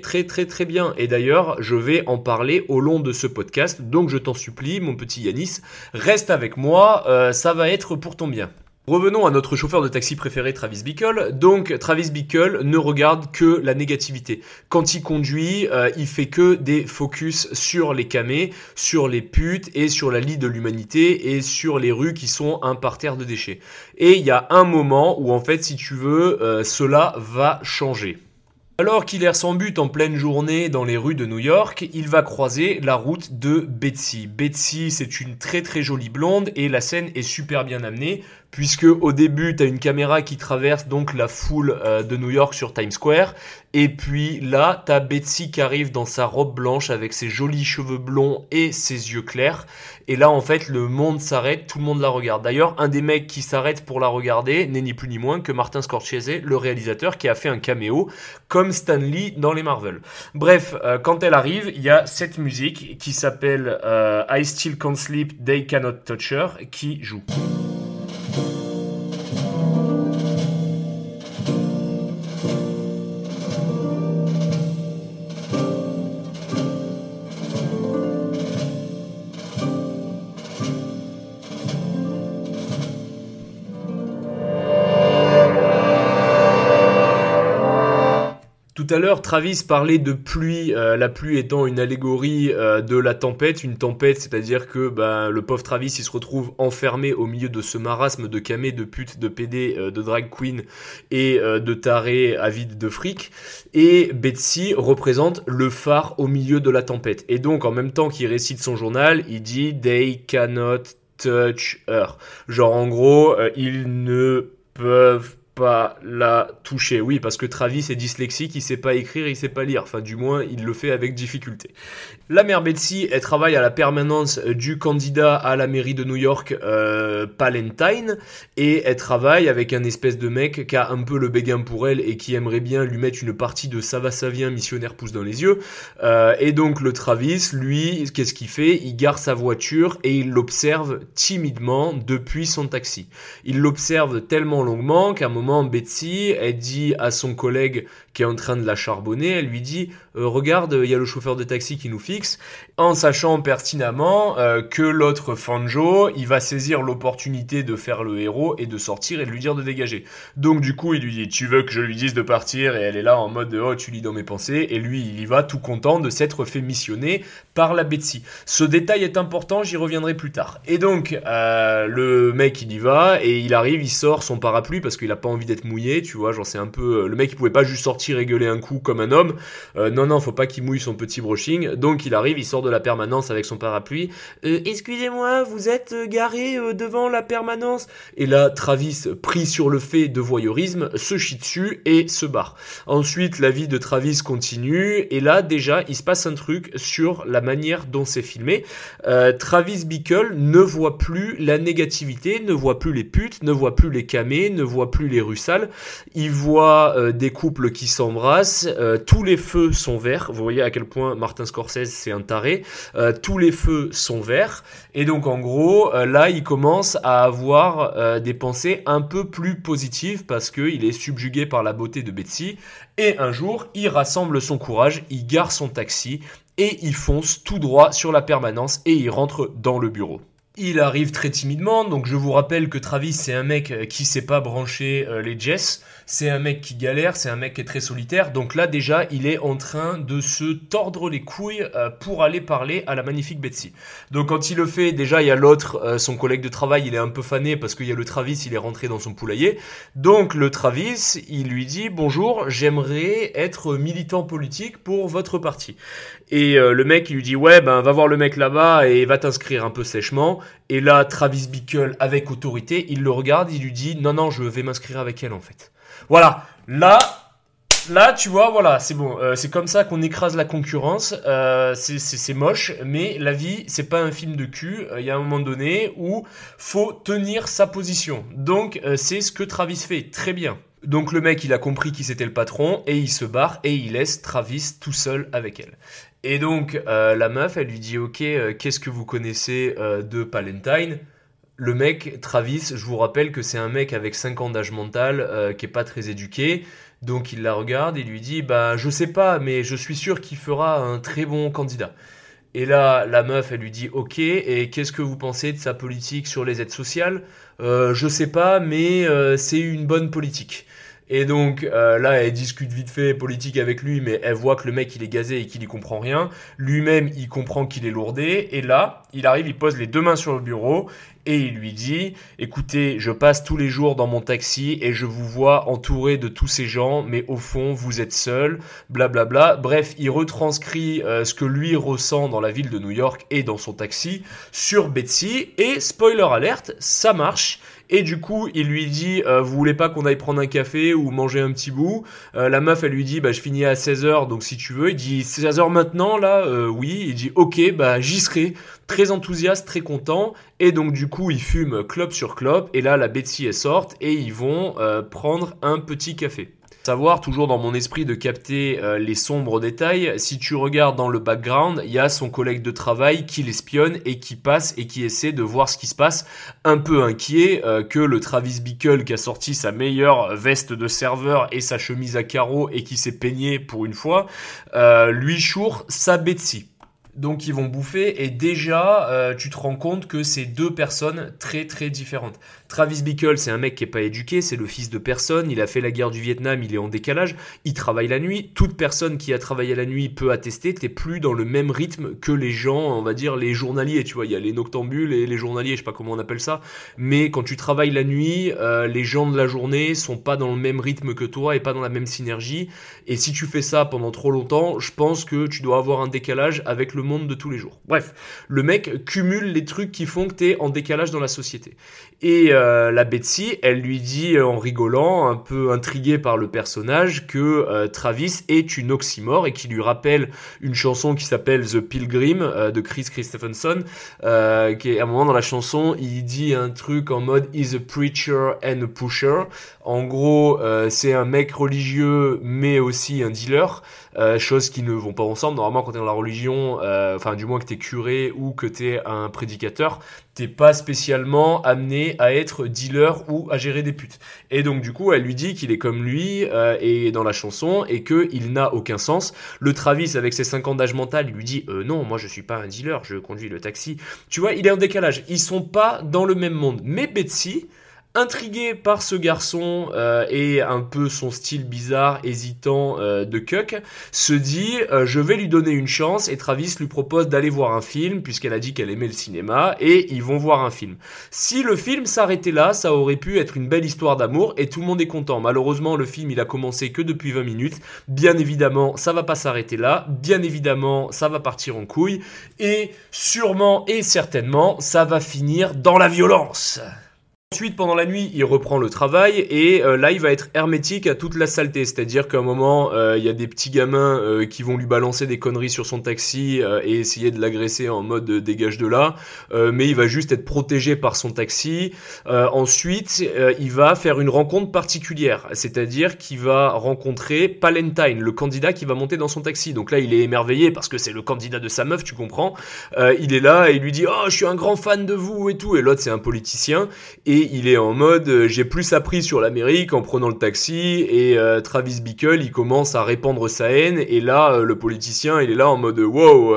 très très très bien. Et d'ailleurs, je vais en parler au long de ce podcast. Donc je t'en supplie, mon petit Yanis, reste avec moi, euh, ça va être pour ton bien. Revenons à notre chauffeur de taxi préféré, Travis Bickle. Donc, Travis Bickle ne regarde que la négativité. Quand il conduit, euh, il fait que des focus sur les camés, sur les putes et sur la lie de l'humanité et sur les rues qui sont un parterre de déchets. Et il y a un moment où, en fait, si tu veux, euh, cela va changer. Alors qu'il erre son but en pleine journée dans les rues de New York, il va croiser la route de Betsy. Betsy, c'est une très très jolie blonde et la scène est super bien amenée puisque au début tu as une caméra qui traverse donc la foule euh, de New York sur Times Square et puis là tu as Betsy qui arrive dans sa robe blanche avec ses jolis cheveux blonds et ses yeux clairs et là en fait le monde s'arrête, tout le monde la regarde. D'ailleurs, un des mecs qui s'arrête pour la regarder n'est ni plus ni moins que Martin Scorsese, le réalisateur qui a fait un caméo comme Stan Lee dans les Marvel. Bref, euh, quand elle arrive, il y a cette musique qui s'appelle euh, I Still Can't Sleep, They Cannot Touch Her qui joue. Tout à l'heure, Travis parlait de pluie, euh, la pluie étant une allégorie euh, de la tempête. Une tempête, c'est-à-dire que ben, le pauvre Travis, il se retrouve enfermé au milieu de ce marasme de camé, de putes, de PD, euh, de drag queen et de tarés avides de fric. Et Betsy représente le phare au milieu de la tempête. Et donc, en même temps qu'il récite son journal, il dit « They cannot touch her ». Genre, en gros, ils ne peuvent pas la toucher. Oui, parce que Travis est dyslexique, il sait pas écrire, il sait pas lire. Enfin, du moins, il le fait avec difficulté. La mère Betsy, elle travaille à la permanence du candidat à la mairie de New York, euh, Palentine, et elle travaille avec un espèce de mec qui a un peu le béguin pour elle et qui aimerait bien lui mettre une partie de ça va missionnaire pousse dans les yeux. Euh, et donc le Travis, lui, qu'est-ce qu'il fait? Il gare sa voiture et il l'observe timidement depuis son taxi. Il l'observe tellement longuement qu'à un moment, Betsy, elle dit à son collègue qui est en train de la charbonner, elle lui dit euh, regarde, il y a le chauffeur de taxi qui nous fixe, en sachant pertinemment euh, que l'autre Fanjo, il va saisir l'opportunité de faire le héros et de sortir et de lui dire de dégager. Donc du coup, il lui dit tu veux que je lui dise de partir? Et elle est là en mode oh tu lis dans mes pensées et lui il y va tout content de s'être fait missionner par la Betsy. Ce détail est important, j'y reviendrai plus tard. Et donc euh, le mec il y va et il arrive, il sort son parapluie parce qu'il a pas envie d'être mouillé, tu vois, genre c'est un peu le mec il pouvait pas juste sortir et gueuler un coup comme un homme. non non, faut pas qu'il mouille son petit brushing. Donc il arrive, il sort de la permanence avec son parapluie. Euh, excusez-moi, vous êtes euh, garé euh, devant la permanence Et là, Travis, pris sur le fait de voyeurisme, se chie dessus et se barre. Ensuite, la vie de Travis continue. Et là, déjà, il se passe un truc sur la manière dont c'est filmé. Travis Bickle ne voit plus la négativité, ne voit plus les putes, ne voit plus les camés, ne voit plus les rues sales. Il voit des couples qui s'embrassent. tous les feux sont verts. Vous voyez à quel point Martin Scorsese c'est un taré. Euh, tous les feux sont verts. Et donc en gros, euh, là il commence à avoir euh, des pensées un peu plus positives parce qu'il est subjugué par la beauté de Betsy. Et un jour, il rassemble son courage, il gare son taxi et il fonce tout droit sur la permanence et il rentre dans le bureau. Il arrive très timidement, donc je vous rappelle que Travis c'est un mec qui sait pas brancher les Jess c'est un mec qui galère, c'est un mec qui est très solitaire. Donc là déjà, il est en train de se tordre les couilles euh, pour aller parler à la magnifique Betsy. Donc quand il le fait, déjà il y a l'autre, euh, son collègue de travail, il est un peu fané parce qu'il y a le Travis, il est rentré dans son poulailler. Donc le Travis, il lui dit bonjour, j'aimerais être militant politique pour votre parti. Et euh, le mec, il lui dit ouais, ben va voir le mec là-bas et va t'inscrire un peu sèchement. Et là, Travis Bickle, avec autorité, il le regarde, il lui dit non non, je vais m'inscrire avec elle en fait. Voilà, là, là, tu vois, voilà, c'est bon. Euh, c'est comme ça qu'on écrase la concurrence. Euh, c'est moche, mais la vie, c'est pas un film de cul. Il y a un moment donné où faut tenir sa position. Donc, euh, c'est ce que Travis fait. Très bien. Donc le mec, il a compris qui c'était le patron et il se barre et il laisse Travis tout seul avec elle. Et donc la meuf, elle lui dit ok, qu'est-ce que vous connaissez de Palentine? Le mec, Travis, je vous rappelle que c'est un mec avec 5 ans d'âge mental, euh, qui est pas très éduqué. Donc il la regarde et lui dit Bah, je sais pas, mais je suis sûr qu'il fera un très bon candidat. Et là, la meuf, elle lui dit Ok, et qu'est-ce que vous pensez de sa politique sur les aides sociales? Euh, Je sais pas, mais euh, c'est une bonne politique. Et donc euh, là, elle discute vite fait politique avec lui, mais elle voit que le mec il est gazé et qu'il y comprend rien. Lui-même, il comprend qu'il est lourdé. Et là, il arrive, il pose les deux mains sur le bureau et il lui dit écoutez, je passe tous les jours dans mon taxi et je vous vois entouré de tous ces gens, mais au fond, vous êtes seul, blablabla. Bref, il retranscrit euh, ce que lui ressent dans la ville de New York et dans son taxi sur Betsy. Et spoiler alerte, ça marche. Et du coup, il lui dit, euh, vous voulez pas qu'on aille prendre un café ou manger un petit bout? Euh, La meuf, elle lui dit, bah je finis à 16h, donc si tu veux. Il dit, 16h maintenant, là? Euh, Oui. Il dit, ok, bah j'y serai. Très enthousiaste, très content. Et donc du coup, ils fument clope sur clope. Et là, la Betsy est sorte et ils vont prendre un petit café savoir, toujours dans mon esprit, de capter euh, les sombres détails. Si tu regardes dans le background, il y a son collègue de travail qui l'espionne et qui passe et qui essaie de voir ce qui se passe, un peu inquiet euh, que le Travis Bickle qui a sorti sa meilleure veste de serveur et sa chemise à carreaux et qui s'est peigné pour une fois, euh, lui choure sa Betsy. Donc ils vont bouffer et déjà tu te rends compte que c'est deux personnes très très différentes. Travis Bickle c'est un mec qui est pas éduqué, c'est le fils de personne, il a fait la guerre du Vietnam, il est en décalage, il travaille la nuit. Toute personne qui a travaillé la nuit peut attester, t'es plus dans le même rythme que les gens, on va dire les journaliers, tu vois, il y a les noctambules et les journaliers, je sais pas comment on appelle ça, mais quand tu travailles la nuit, euh, les gens de la journée sont pas dans le même rythme que toi et pas dans la même synergie. Et si tu fais ça pendant trop longtemps, je pense que tu dois avoir un décalage avec le monde de tous les jours. Bref, le mec cumule les trucs qui font que t'es en décalage dans la société. Et euh, la Betsy, elle lui dit euh, en rigolant, un peu intriguée par le personnage, que euh, Travis est une oxymore et qui lui rappelle une chanson qui s'appelle The Pilgrim de Chris Christopherson, qui à un moment dans la chanson, il dit un truc en mode is a preacher and a pusher. En gros, c'est un mec religieux mais aussi un dealer. Euh, choses qui ne vont pas ensemble. Normalement, quand tu es dans la religion, euh, enfin du moins que t'es curé ou que t'es un prédicateur, t'es pas spécialement amené à être dealer ou à gérer des putes. Et donc du coup, elle lui dit qu'il est comme lui euh, et dans la chanson et que il n'a aucun sens. Le Travis avec ses 5 ans d'âge mental, lui dit euh, non, moi je suis pas un dealer, je conduis le taxi. Tu vois, il est en décalage. Ils sont pas dans le même monde. Mais Betsy, Intrigué par ce garçon euh, et un peu son style bizarre, hésitant euh, de Cuck, se dit euh, je vais lui donner une chance et Travis lui propose d'aller voir un film puisqu'elle a dit qu'elle aimait le cinéma et ils vont voir un film. Si le film s'arrêtait là, ça aurait pu être une belle histoire d'amour et tout le monde est content. Malheureusement, le film il a commencé que depuis 20 minutes. Bien évidemment, ça va pas s'arrêter là. Bien évidemment, ça va partir en couille et sûrement et certainement, ça va finir dans la violence. Ensuite, pendant la nuit, il reprend le travail et euh, là, il va être hermétique à toute la saleté. C'est-à-dire qu'à un moment, euh, il y a des petits gamins euh, qui vont lui balancer des conneries sur son taxi et essayer de l'agresser en mode dégage de là. mais il va juste être protégé par son taxi. ensuite, il va faire une rencontre particulière. C'est-à-dire qu'il va rencontrer Palentine, le candidat qui va monter dans son taxi. Donc là, il est émerveillé parce que c'est le candidat de sa meuf, tu comprends. il est là et il lui dit « Oh, je suis un grand fan de vous et tout. » Et l'autre, c'est un politicien. Et il est en mode euh, j'ai plus appris sur l'Amérique en prenant le taxi et euh, Travis Bickle il commence à répandre sa haine et là euh, le politicien il est là en mode wow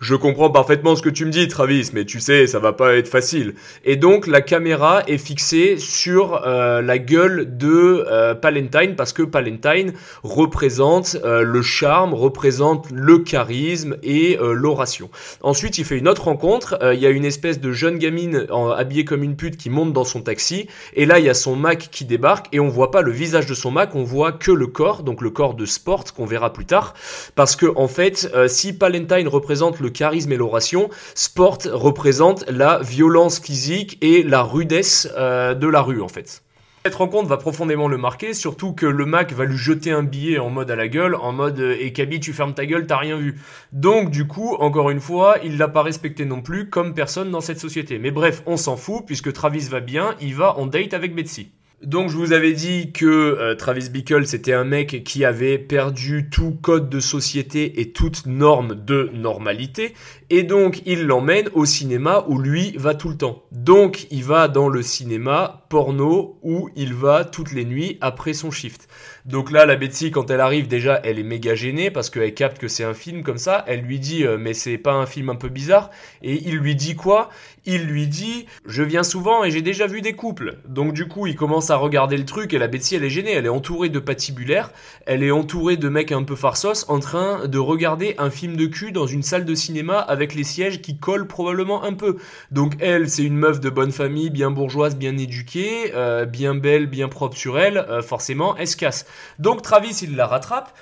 je comprends parfaitement ce que tu me dis Travis mais tu sais ça va pas être facile. Et donc la caméra est fixée sur la gueule de Palentine parce que Palentine représente le charme représente le charisme et l'oration. Ensuite il fait une autre rencontre il y a une espèce de jeune gamine habillée comme une pute qui monte dans son taxi. Et là, il y a son Mac qui débarque et on voit pas le visage de son Mac, on voit que le corps, donc le corps de Sport qu'on verra plus tard. Parce que en fait, euh, si Palentine représente le charisme et l'oration, Sport représente la violence physique et la rudesse euh, de la rue en fait. Cette rencontre va profondément le marquer, surtout que le Mac va lui jeter un billet en mode à la gueule, en mode euh, et Kaby tu fermes ta gueule, t'as rien vu. Donc du coup, encore une fois, il l'a pas respecté non plus comme personne dans cette société. Mais bref, on s'en fout puisque Travis va bien, il va en date avec Betsy. Donc je vous avais dit que euh, Travis Bickle c'était un mec qui avait perdu tout code de société et toute norme de normalité et donc il l'emmène au cinéma où lui va tout le temps. Donc il va dans le cinéma porno où il va toutes les nuits après son shift. Donc là la Betsy quand elle arrive déjà elle est méga gênée parce qu'elle capte que c'est un film comme ça, elle lui dit euh, mais c'est pas un film un peu bizarre et il lui dit quoi? Il lui dit je viens souvent et j'ai déjà vu des couples. Donc du coup il commence à regarder le truc et la Betsy elle est gênée, elle est entourée de patibulaires, elle est entourée de mecs un peu farsos en train de regarder un film de cul dans une salle de cinéma avec les sièges qui collent probablement un peu. Donc elle c'est une meuf de bonne famille, bien bourgeoise, bien éduquée, euh, bien belle, bien propre sur elle, euh, forcément elle se casse. Donc Travis il la rattrape.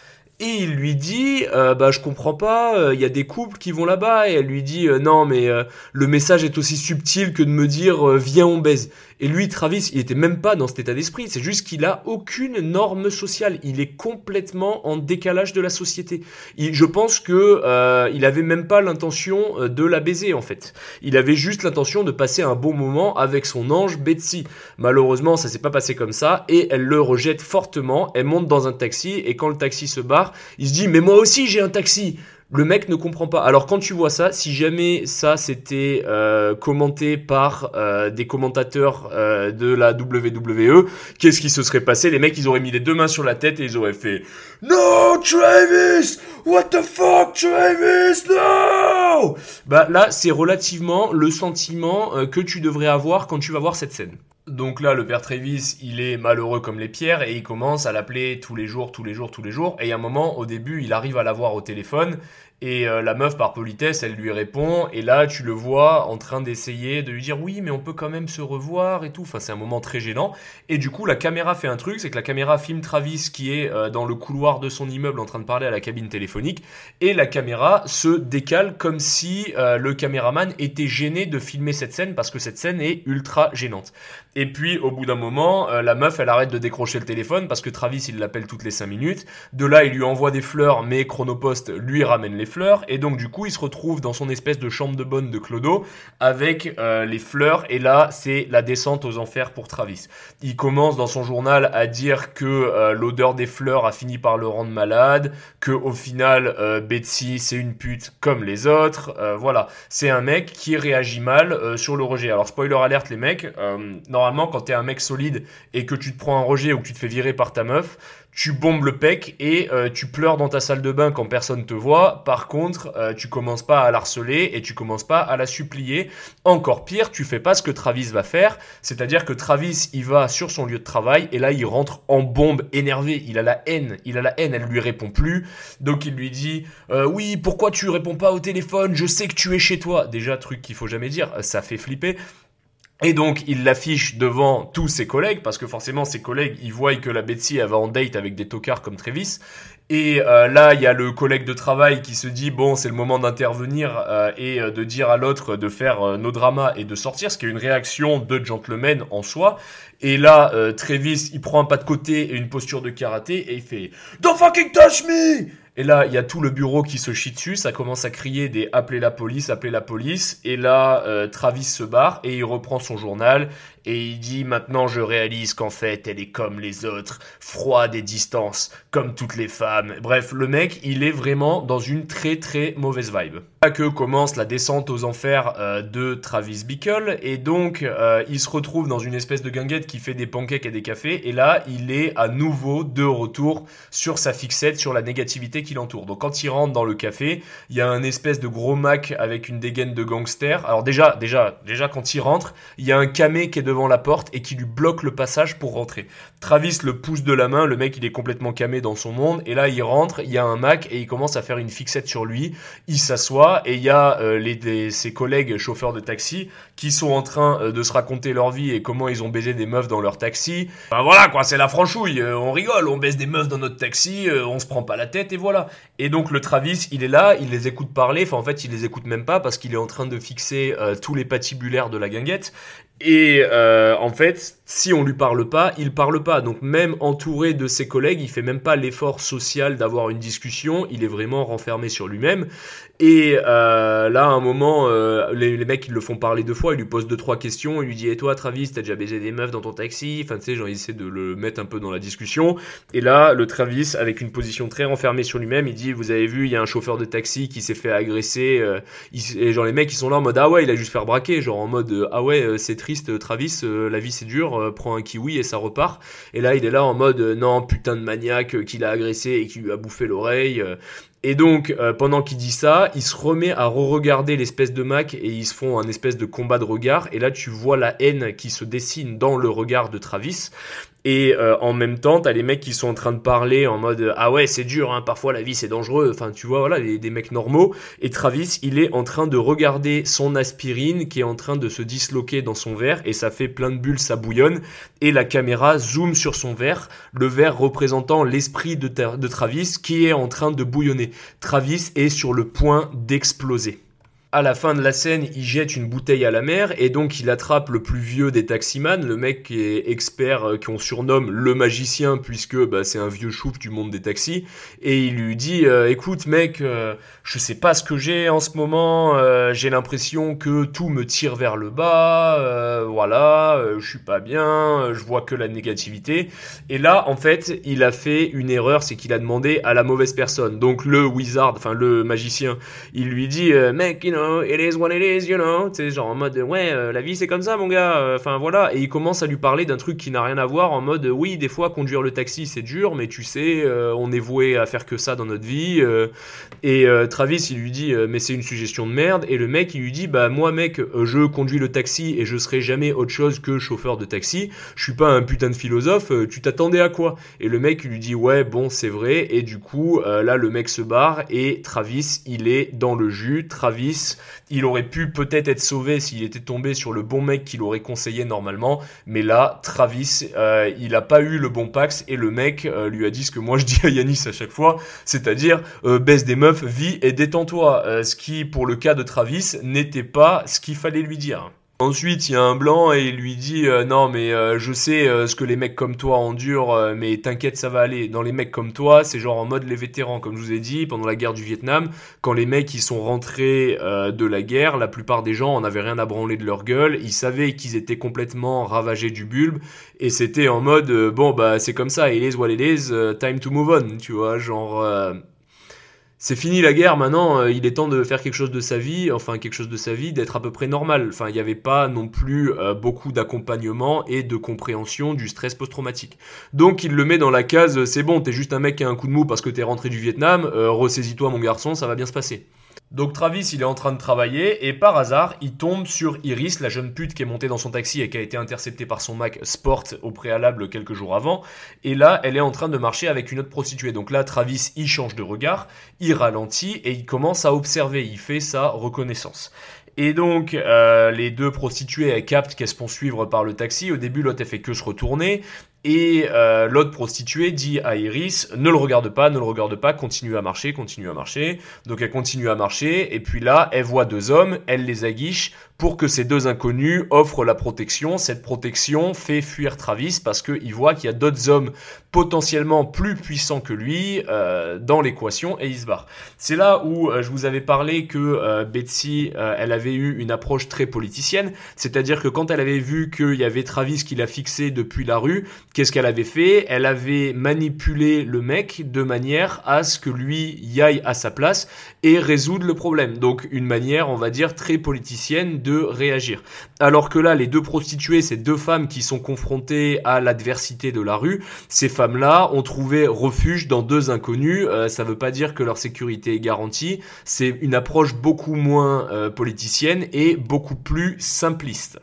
Et il lui dit, euh, bah je comprends pas, il y a des couples qui vont là-bas. Et elle lui dit, non mais le message est aussi subtil que de me dire, viens on baise. Et lui, Travis, il était même pas dans cet état d'esprit. C'est juste qu'il a aucune norme sociale. Il est complètement en décalage de la société. je pense que euh, il avait même pas l'intention euh, de la baiser en fait. Il avait juste l'intention de passer un bon moment avec son ange Betsy. Malheureusement, ça s'est pas passé comme ça et elle le rejette fortement. Elle monte dans un taxi et quand le taxi se barre, il se dit mais moi aussi j'ai un taxi le mec ne comprend pas. Alors quand tu vois ça, si jamais ça c'était euh, commenté par euh, des commentateurs euh, de la WWE, qu'est-ce qui se serait passé? Les mecs, ils auraient mis les deux mains sur la tête et ils auraient fait No Travis, what the fuck Travis, no Bah là, c'est relativement le sentiment que tu devrais avoir quand tu vas voir cette scène. Donc là, le père Travis, il est malheureux comme les pierres et il commence à l'appeler tous les jours, tous les jours, tous les jours. Et à un moment, au début, il arrive à l'avoir au téléphone et euh, la meuf, par politesse, elle lui répond. Et là, tu le vois en train d'essayer de lui dire oui, mais on peut quand même se revoir et tout. Enfin, c'est un moment très gênant. Et du coup, la caméra fait un truc, c'est que la caméra filme Travis qui est euh, dans le couloir de son immeuble en train de parler à la cabine téléphonique. Et la caméra se décale comme si euh, le caméraman était gêné de filmer cette scène parce que cette scène est ultra gênante. Et puis, au bout d'un moment, la meuf, elle arrête de décrocher le téléphone parce que Travis, il l'appelle toutes les 5 minutes. De là, il lui envoie des fleurs, mais Chronopost lui ramène les fleurs, et donc du coup il se retrouve dans son espèce de chambre de bonne de Clodo avec euh, les fleurs, et là c'est la descente aux enfers pour Travis. Il commence dans son journal à dire que euh, l'odeur des fleurs a fini par le rendre malade, que au final euh, Betsy c'est une pute comme les autres, voilà, c'est un mec qui réagit mal sur le rejet. Alors spoiler alerte les mecs, normalement quand t'es un mec solide et que tu te prends un rejet ou que tu te fais virer par ta meuf, tu bombes le pec et euh, tu pleures dans ta salle de bain quand personne te voit. Par contre, euh, tu commences pas à l'harceler et tu commences pas à la supplier. Encore pire, tu fais pas ce que Travis va faire, c'est-à-dire que Travis, il va sur son lieu de travail et là, il rentre en bombe, énervé. Il a la haine, il a la haine, elle lui répond plus. Donc il lui dit euh, oui, pourquoi tu réponds pas au téléphone? Je sais que tu es chez toi. Déjà, truc qu'il faut jamais dire, ça fait flipper. Et donc, il l'affiche devant tous ses collègues, parce que forcément, ses collègues, ils voient que la Betsy, elle va en date avec des tocards comme Travis. Et euh, là, il y a le collègue de travail qui se dit, bon, c'est le moment d'intervenir euh, et euh, de dire à l'autre de faire nos dramas et de sortir, ce qui est une réaction de gentleman en soi. Et là, Travis, il prend un pas de côté et une posture de karaté et il fait « Don't fucking touch me !» Et là, il y a tout le bureau qui se chie dessus, ça commence à crier des appelez la police, appelez la police. Et là, euh, Travis se barre et il reprend son journal et il dit maintenant je réalise qu'en fait elle est comme les autres, froide et distance, comme toutes les femmes. Bref, le mec, il est vraiment dans une très très mauvaise vibe. Là que commence la descente aux enfers euh, de Travis Bickle et donc euh, il se retrouve dans une espèce de guinguette qui fait des pancakes et des cafés et là il est à nouveau de retour sur sa fixette, sur la négativité qui l'entoure. Donc quand il rentre dans le café, il y a un espèce de gros Mac avec une dégaine de gangster. Alors déjà, déjà, déjà quand il rentre, il y a un camé qui est devant la porte et qui lui bloque le passage pour rentrer. Travis le pousse de la main, le mec il est complètement camé dans son monde et là il rentre, il y a un Mac et il commence à faire une fixette sur lui. Il s'assoit et il y a euh, ses collègues chauffeurs de taxi qui sont en train euh, de se raconter leur vie et comment ils ont baisé des meufs dans leur taxi. Ben voilà quoi, c'est la franchouille, euh, on rigole, on baisse des meufs dans notre taxi, on se prend pas la tête et voilà. Et donc le Travis, il est là, il les écoute parler, enfin en fait il les écoute même pas parce qu'il est en train de fixer tous les patibulaires de la guinguette. Et euh, en fait, si on lui parle pas, il parle pas. Donc même entouré de ses collègues, il fait même pas l'effort social d'avoir une discussion. Il est vraiment renfermé sur lui-même. Et euh, là, à un moment, euh, les, mecs ils le font parler deux fois. Ils lui posent deux trois questions. Il lui dit "Et toi, Travis, t'as déjà baisé des meufs dans ton taxi? Enfin, tu sais, genre ils essaient de le mettre un peu dans la discussion. Et là, le Travis, avec une position très renfermée sur lui-même, il dit "Vous avez vu, il y a un chauffeur de taxi qui s'est fait agresser." Euh, et genre les mecs ils sont là en mode "Ah ouais, il a juste fait braquer." Genre en mode "Ah ouais, c'est triste, Travis, la vie c'est dur, prends un kiwi et ça repart." Et là, il est là en mode "Non, putain de maniaque qui l'a agressé et qui lui a bouffé l'oreille." Et donc, euh, pendant qu'il dit ça, il se remet à re-regarder l'espèce de Mac et ils se font un espèce de combat de regard. Et là, tu vois la haine qui se dessine dans le regard de Travis. Et euh, en même temps, t'as les mecs qui sont en train de parler en mode ah ouais c'est dur, hein, parfois la vie c'est dangereux. Enfin tu vois voilà des mecs normaux. Et Travis il est en train de regarder son aspirine qui est en train de se disloquer dans son verre et ça fait plein de bulles, ça bouillonne. Et la caméra zoome sur son verre, le verre représentant l'esprit de Travis qui est en train de bouillonner. Travis est sur le point d'exploser à la fin de la scène, il jette une bouteille à la mer et donc il attrape le plus vieux des taximans, le mec qui est expert, euh, qu'on surnomme le magicien puisque bah, c'est un vieux chouf du monde des taxis, et il lui dit euh, écoute mec, euh, je sais pas ce que j'ai en ce moment, j'ai l'impression que tout me tire vers le bas, voilà, je suis pas bien, je vois que la négativité. Et là, en fait, il a fait une erreur, c'est qu'il a demandé à la mauvaise personne. Donc le wizard, enfin le magicien, il lui dit mec, you it is what it is, you know. Tu sais, genre en mode, ouais, euh, la vie c'est comme ça, mon gars. Euh, enfin voilà. Et il commence à lui parler d'un truc qui n'a rien à voir en mode, oui, des fois conduire le taxi c'est dur, mais tu sais, euh, on est voué à faire que ça dans notre vie. et Travis, il lui dit, mais c'est une suggestion de merde. Et le mec, il lui dit, bah moi, mec, je conduis le taxi et je serai jamais autre chose que chauffeur de taxi. Je suis pas un putain de philosophe. tu t'attendais à quoi? Et le mec, il lui dit, ouais, bon, c'est vrai. Et du coup, là, le mec se barre et Travis, il est dans le jus. Travis, il aurait pu peut-être être sauvé s'il était tombé sur le bon mec qu'il aurait conseillé normalement. Mais là, Travis, euh, il a pas eu le bon pax et le mec euh, lui a dit ce que moi je dis à Yanis à chaque fois, c'est-à-dire euh, baisse des meufs, vis et détends-toi. ce qui, pour le cas de Travis, n'était pas ce qu'il fallait lui dire. Ensuite, il y a un blanc et il lui dit euh, non mais euh, je sais euh, ce que les mecs comme toi endurent, mais t'inquiète ça va aller. Dans les mecs comme toi, c'est genre en mode les vétérans, comme je vous ai dit pendant la guerre du Vietnam, quand les mecs ils sont rentrés de la guerre, la plupart des gens en avaient rien à branler de leur gueule, ils savaient qu'ils étaient complètement ravagés du bulbe et c'était en mode bon bah c'est comme ça, it is what it is, time to move on, tu vois, genre c'est fini la guerre, maintenant euh, il est temps de faire quelque chose de sa vie, enfin quelque chose de sa vie, d'être à peu près normal. Enfin, il n'y avait pas non plus euh, beaucoup d'accompagnement et de compréhension du stress post-traumatique. Donc il le met dans la case, c'est bon, t'es juste un mec qui a un coup de mou parce que t'es rentré du Vietnam, euh, ressaisis-toi mon garçon, ça va bien se passer. Donc Travis, il est en train de travailler et par hasard, il tombe sur Iris, la jeune pute qui est montée dans son taxi et qui a été interceptée par son Mac Sport au préalable quelques jours avant. Et là, elle est en train de marcher avec une autre prostituée. Donc là, Travis, il change de regard, il ralentit et il commence à observer. Il fait sa reconnaissance. Et donc, euh, les deux prostituées, elles captent qu'elles se font suivre par le taxi. Au début, l'autre, elle fait que se retourner. Et euh, l'autre prostituée dit à Iris, ne le regarde pas, ne le regarde pas, continue à marcher, continue à marcher. Donc elle continue à marcher, et puis là, elle voit deux hommes, elle les aguiche pour que ces deux inconnus offrent la protection. Cette protection fait fuir Travis parce qu'il voit qu'il y a d'autres hommes potentiellement plus puissants que lui euh, dans l'équation et il se barre. C'est là où euh, je vous avais parlé que euh, Betsy, elle avait eu une approche très politicienne, c'est-à-dire que quand elle avait vu qu'il y avait Travis qui l'a fixé depuis la rue, qu'est-ce qu'elle avait fait? Elle avait manipulé le mec de manière à ce que lui y aille à sa place et résoudre le problème. Donc une manière, on va dire, très politicienne réagir. Alors que là, les deux prostituées, ces deux femmes qui sont confrontées à l'adversité de la rue, ces femmes-là ont trouvé refuge dans deux inconnus. Euh, ça veut pas dire que leur sécurité est garantie. C'est une approche beaucoup moins euh, politicienne et beaucoup plus simpliste.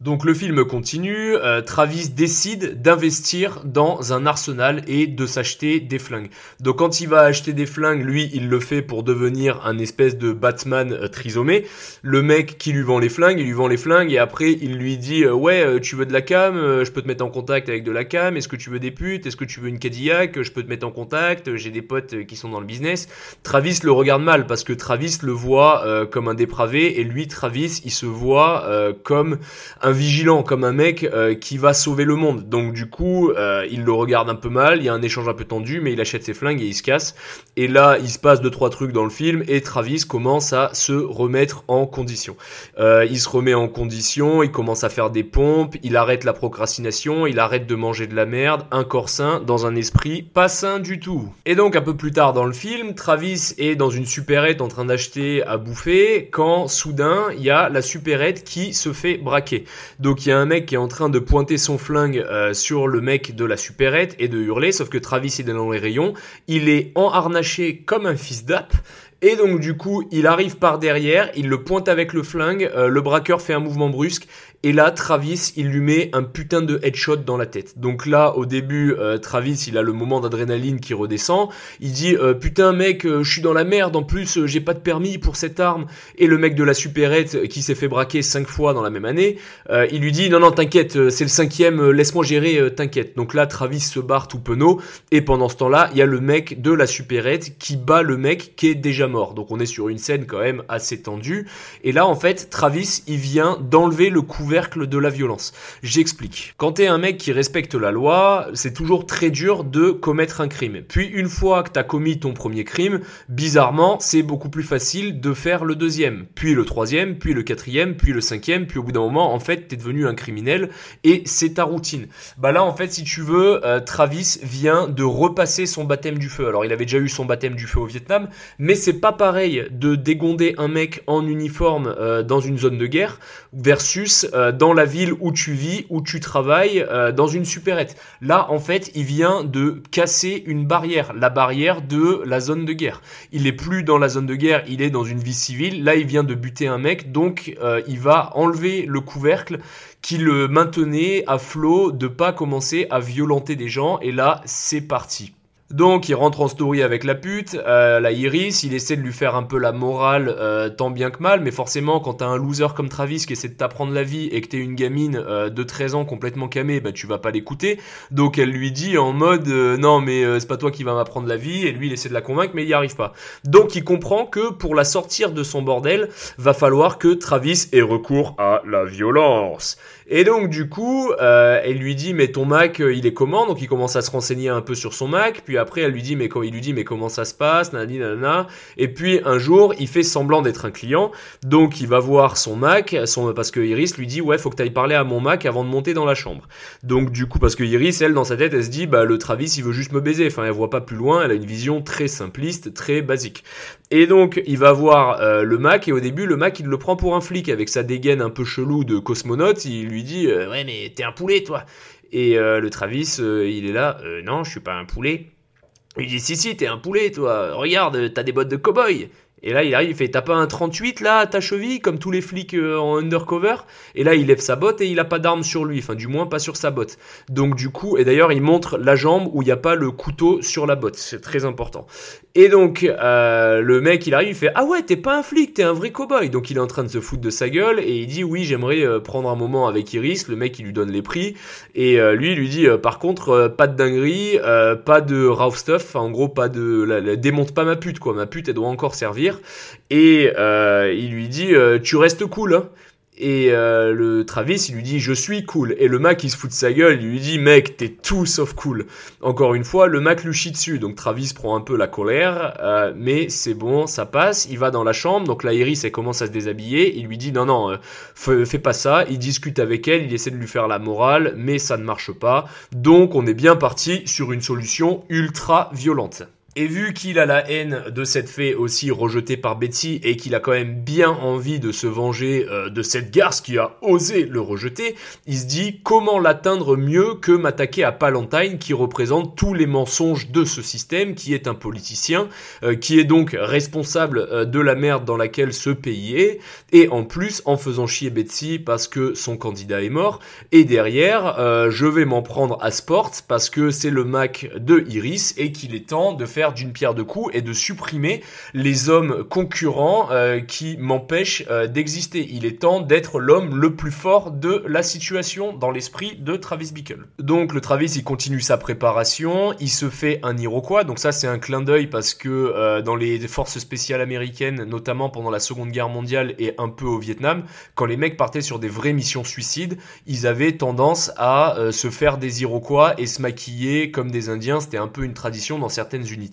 Donc le film continue, euh, Travis décide d'investir dans un arsenal et de s'acheter des flingues. Donc quand il va acheter des flingues, lui il le fait pour devenir un espèce de Batman euh, trisomé. Le mec qui lui vend les flingues, il lui vend les flingues et après il lui dit euh, ouais tu veux de la cam, je peux te mettre en contact avec de la cam, est-ce que tu veux des putes, est-ce que tu veux une Cadillac, je peux te mettre en contact, j'ai des potes qui sont dans le business. Travis le regarde mal parce que Travis le voit comme un dépravé et lui Travis il se voit comme un vigilant, comme un mec euh, qui va sauver le monde. Donc du coup, euh, il le regarde un peu mal, il y a un échange un peu tendu, mais il achète ses flingues et il se casse. Et là, il se passe deux trois trucs dans le film et Travis commence à se remettre en condition. Euh, il se remet en condition, il commence à faire des pompes, il arrête la procrastination, il arrête de manger de la merde, un corps sain dans un esprit pas sain du tout. Et donc un peu plus tard dans le film, Travis est dans une supérette en train d'acheter à bouffer quand soudain il y a la supérette qui se fait braquer. Donc il y a un mec qui est en train de pointer son flingue euh, sur le mec de la supérette et de hurler, sauf que Travis est dans les rayons, il est enharnaché comme un fils d'app, et donc du coup, il arrive par derrière, il le pointe avec le flingue, euh, le braqueur fait un mouvement brusque et là, Travis, il lui met un putain de headshot dans la tête. Donc là, au début, euh, Travis, il a le moment d'adrénaline qui redescend. Il dit euh, putain mec, euh, je suis dans la merde. En plus, j'ai pas de permis pour cette arme. Et le mec de la supérette qui s'est fait braquer cinq fois dans la même année, il lui dit non non t'inquiète, c'est le cinquième, laisse-moi gérer, t'inquiète. Donc là, Travis se barre tout penaud. Et pendant ce temps-là, il y a le mec de la supérette qui bat le mec qui est déjà mort. Donc on est sur une scène quand même assez tendue. Et là, en fait, Travis, il vient d'enlever le de la violence. J'explique. Quand t'es un mec qui respecte la loi, c'est toujours très dur de commettre un crime. Puis une fois que t'as commis ton premier crime, bizarrement, c'est beaucoup plus facile de faire le deuxième, puis le troisième, puis le quatrième, puis le cinquième, puis au bout d'un moment, en fait, t'es devenu un criminel et c'est ta routine. Bah là, en fait, si tu veux, euh, Travis vient de repasser son baptême du feu. Alors, il avait déjà eu son baptême du feu au Vietnam, mais c'est pas pareil de dégonder un mec en uniforme euh, dans une zone de guerre versus euh, euh, dans la ville où tu vis, où tu travailles, euh, dans une supérette. Là, en fait, il vient de casser une barrière, la barrière de la zone de guerre. Il est plus dans la zone de guerre, il est dans une vie civile. Là, il vient de buter un mec, donc euh, il va enlever le couvercle qui le maintenait à flot de pas commencer à violenter des gens. Et là, c'est parti. Donc il rentre en story avec la pute, euh, la Iris, il essaie de lui faire un peu la morale euh, tant bien que mal, mais forcément quand t'as un loser comme Travis qui essaie de t'apprendre la vie et que t'es une gamine euh, de 13 ans complètement camée, bah tu vas pas l'écouter. Donc elle lui dit en mode non mais c'est pas toi qui vas m'apprendre la vie, et lui il essaie de la convaincre mais il y arrive pas. Donc il comprend que pour la sortir de son bordel, va falloir que Travis ait recours à la violence. Et donc du coup, euh, elle lui dit mais ton Mac euh, il est comment? Donc il commence à se renseigner un peu sur son Mac. Puis après elle lui dit mais quand il lui dit mais comment ça se passe? Nanana. Et puis un jour il fait semblant d'être un client. Donc il va voir son Mac, son parce que Iris lui dit ouais faut que tu ailles parler à mon Mac avant de monter dans la chambre. Donc du coup parce que Iris elle dans sa tête elle se dit bah le Travis il veut juste me baiser. Enfin elle voit pas plus loin. Elle a une vision très simpliste, très basique. Et donc il va voir euh, le Mac et au début le Mac il le prend pour un flic avec sa dégaine un peu chelou de cosmonaute. Il lui dit euh, ouais mais t'es un poulet toi. Et euh, le Travis il est là non je suis pas un poulet. Il dit si si t'es un poulet toi. Regarde t'as des bottes de cowboy. Et là, il arrive, il fait T'as pas un 38 là à ta cheville, comme tous les flics en undercover? Et là, il lève sa botte et il a pas d'arme sur lui, enfin, du moins pas sur sa botte. Donc, du coup, et d'ailleurs, il montre la jambe où il n'y a pas le couteau sur la botte, c'est très important. Et donc, euh, le mec, il arrive, il fait Ah ouais, t'es pas un flic, t'es un vrai cowboy. Donc, il est en train de se foutre de sa gueule et il dit Oui, j'aimerais euh, prendre un moment avec Iris. Le mec, il lui donne les prix. Et lui, il lui dit Par contre, pas de dinguerie, pas de raw stuff, en gros, pas de. Démonte pas ma pute, quoi. Ma pute, elle doit encore servir et euh, il lui dit euh, tu restes cool hein. Et euh, le Travis il lui dit je suis cool. Et le Mac il se fout de sa gueule. Il lui dit mec t'es tout sauf cool. Encore une fois le Mac lui chie dessus. Donc Travis prend un peu la colère mais c'est bon ça passe. Il va dans la chambre. Donc la Iris elle commence à se déshabiller. Il lui dit non non fais pas ça. Il discute avec elle. Il essaie de lui faire la morale mais ça ne marche pas. Donc on est bien parti sur une solution ultra violente et vu qu'il a la haine de cette fée aussi rejetée par Betty et qu'il a quand même bien envie de se venger euh, de cette garce qui a osé le rejeter, il se dit comment l'atteindre mieux que m'attaquer à Palantine qui représente tous les mensonges de ce système, qui est un politicien, euh, qui est donc responsable euh, de la merde dans laquelle ce pays est, et en plus en faisant chier Betsy parce que son candidat est mort, et derrière je vais m'en prendre à Sport parce que c'est le Mac de Iris et qu'il est temps de faire d'une pierre deux coups et de supprimer les hommes concurrents euh, qui m'empêchent euh, d'exister. Il est temps d'être l'homme le plus fort de la situation dans l'esprit de Travis Bickle. Donc le Travis il continue sa préparation, il se fait un Iroquois, donc ça c'est un clin d'œil parce que euh, dans les forces spéciales américaines, notamment pendant la Seconde Guerre mondiale et un peu au Vietnam, quand les mecs partaient sur des vraies missions suicides, ils avaient tendance à se faire des Iroquois et se maquiller comme des Indiens, c'était un peu une tradition dans certaines unités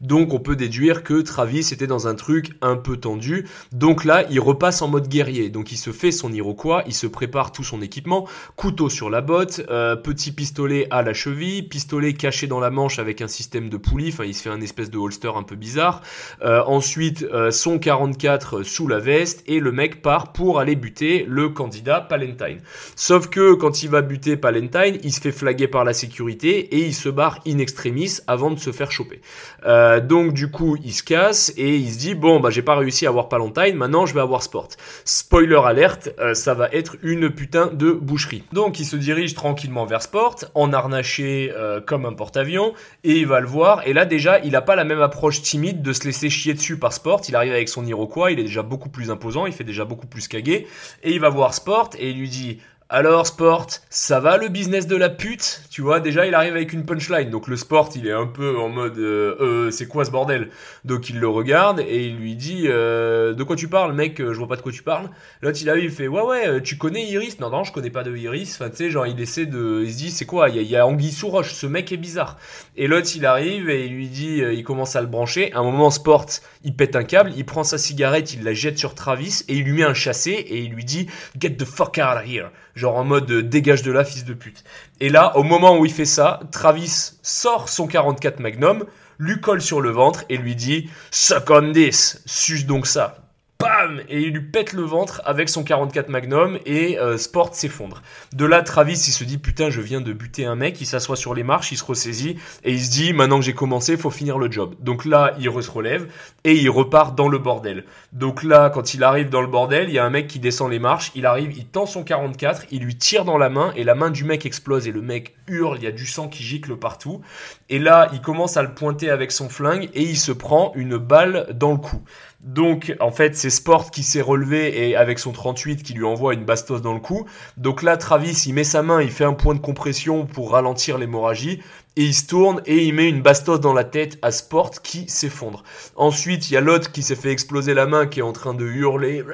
donc on peut déduire que Travis était dans un truc un peu tendu. Donc là, il repasse en mode guerrier. Donc il se fait son Iroquois, il se prépare tout son équipement, couteau sur la botte, euh, petit pistolet à la cheville, pistolet caché dans la manche avec un système de poulie. Enfin, il se fait un espèce de holster un peu bizarre. Euh, ensuite, euh, son 44 sous la veste et le mec part pour aller buter le candidat Palentine. Sauf que quand il va buter Palentine, il se fait flaguer par la sécurité et il se barre in extremis avant de se faire choper. Euh, donc du coup, il se casse et il se dit bon bah j'ai pas réussi à avoir Palantine, maintenant je vais avoir Sport. Spoiler alerte, euh, ça va être une putain de boucherie. Donc il se dirige tranquillement vers Sport, en harnaché euh, comme un porte-avions et il va le voir. Et là déjà, il a pas la même approche timide de se laisser chier dessus par Sport. Il arrive avec son Iroquois, il est déjà beaucoup plus imposant, il fait déjà beaucoup plus caguer et il va voir Sport et il lui dit alors Sport, ça va le business de la pute? Tu vois, déjà il arrive avec une punchline. Donc le Sport, il est un peu en mode euh, euh c'est quoi ce bordel? Donc il le regarde et il lui dit euh, de quoi tu parles mec, je vois pas de quoi tu parles. L'autre il arrive, il fait ouais ouais, tu connais Iris? Non non, je connais pas de Iris. Enfin tu sais, genre il essaie de il se dit c'est quoi? Il y, a, a Anguille sous roche, ce mec est bizarre. Et l'autre il arrive et il lui dit euh, il commence à le brancher. À un moment Sport, il pète un câble, il prend sa cigarette, il la jette sur Travis et il lui met un chassé et il lui dit get the fuck out of here genre en mode euh, dégage de là, fils de pute. Et là, au moment où il fait ça, Travis sort son 44 Magnum, lui colle sur le ventre et lui dit Suck on this, suce donc ça. Bam et il lui pète le ventre avec son 44 Magnum et euh, Sport s'effondre. De là, Travis il se dit putain je viens de buter un mec, il s'assoit sur les marches, il se ressaisit et il se dit maintenant que j'ai commencé, faut finir le job. Donc là, il se relève et il repart dans le bordel. Donc là, quand il arrive dans le bordel, il y a un mec qui descend les marches, il arrive, il tend son 44, il lui tire dans la main et la main du mec explose et le mec hurle, il y a du sang qui gicle partout. Et là, il commence à le pointer avec son flingue et il se prend une balle dans le cou. Donc, en fait, c'est Sport qui s'est relevé et avec son 38 qui lui envoie une bastos dans le cou. Donc là, Travis, il met sa main, il fait un point de compression pour ralentir l'hémorragie et il se tourne et il met une bastos dans la tête à Sport qui s'effondre. Ensuite, il y a l'autre qui s'est fait exploser la main qui est en train de hurler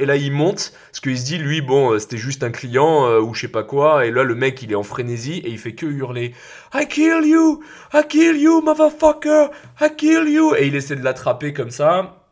et là il monte. Parce qu'il se dit lui bon euh, c'était juste un client euh, ou je sais pas quoi et là le mec il est en frénésie et il fait que hurler. I kill you! I kill you motherfucker! I kill you! Et il essaie de l'attraper comme ça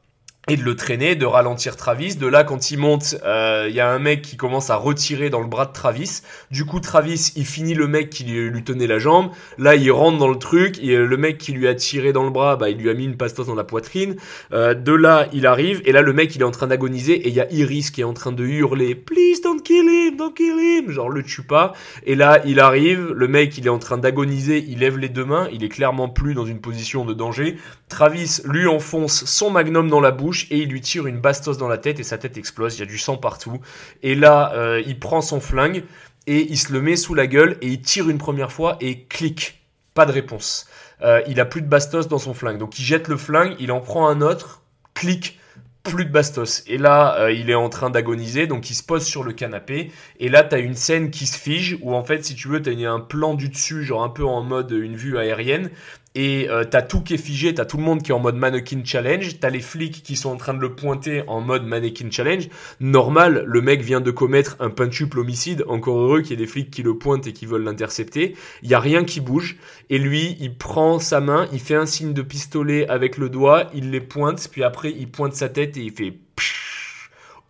et de le traîner, de ralentir Travis. De là, quand il monte, il euh, y a un mec qui commence à retirer dans le bras de Travis. Du coup, Travis, il finit le mec qui lui, tenait la jambe. Là, il rentre dans le truc. Et le mec qui lui a tiré dans le bras, bah, il lui a mis une pastos dans la poitrine. Euh, de là, il arrive. Et là, le mec, il est en train d'agoniser. Et il y a Iris qui est en train de hurler Please don't kill him, don't kill him. Genre, le tue pas. Et là, il arrive. Le mec, il est en train d'agoniser. Il lève les deux mains. Il est clairement plus dans une position de danger. Travis lui enfonce son magnum dans la bouche et il lui tire une bastos dans la tête et sa tête explose, il y a du sang partout. Et là, euh, il prend son flingue et il se le met sous la gueule et il tire une première fois et clique. Pas de réponse. Euh, il a plus de bastos dans son flingue. Donc il jette le flingue, il en prend un autre, clique, plus de bastos. Et là, euh, il est en train d'agoniser, donc il se pose sur le canapé. Et là, t'as une scène qui se fige, où en fait, si tu veux, t'as un plan du dessus, genre un peu en mode une vue aérienne et euh, t'as tout qui est figé, t'as tout le monde qui est en mode mannequin challenge, t'as les flics qui sont en train de le pointer en mode mannequin challenge. Normal, le mec vient de commettre un pentuple homicide, encore heureux qu'il y ait des flics qui le pointent et qui veulent l'intercepter. Il y a rien qui bouge et lui, il prend sa main, il fait un signe de pistolet avec le doigt, il les pointe, puis après il pointe sa tête et il fait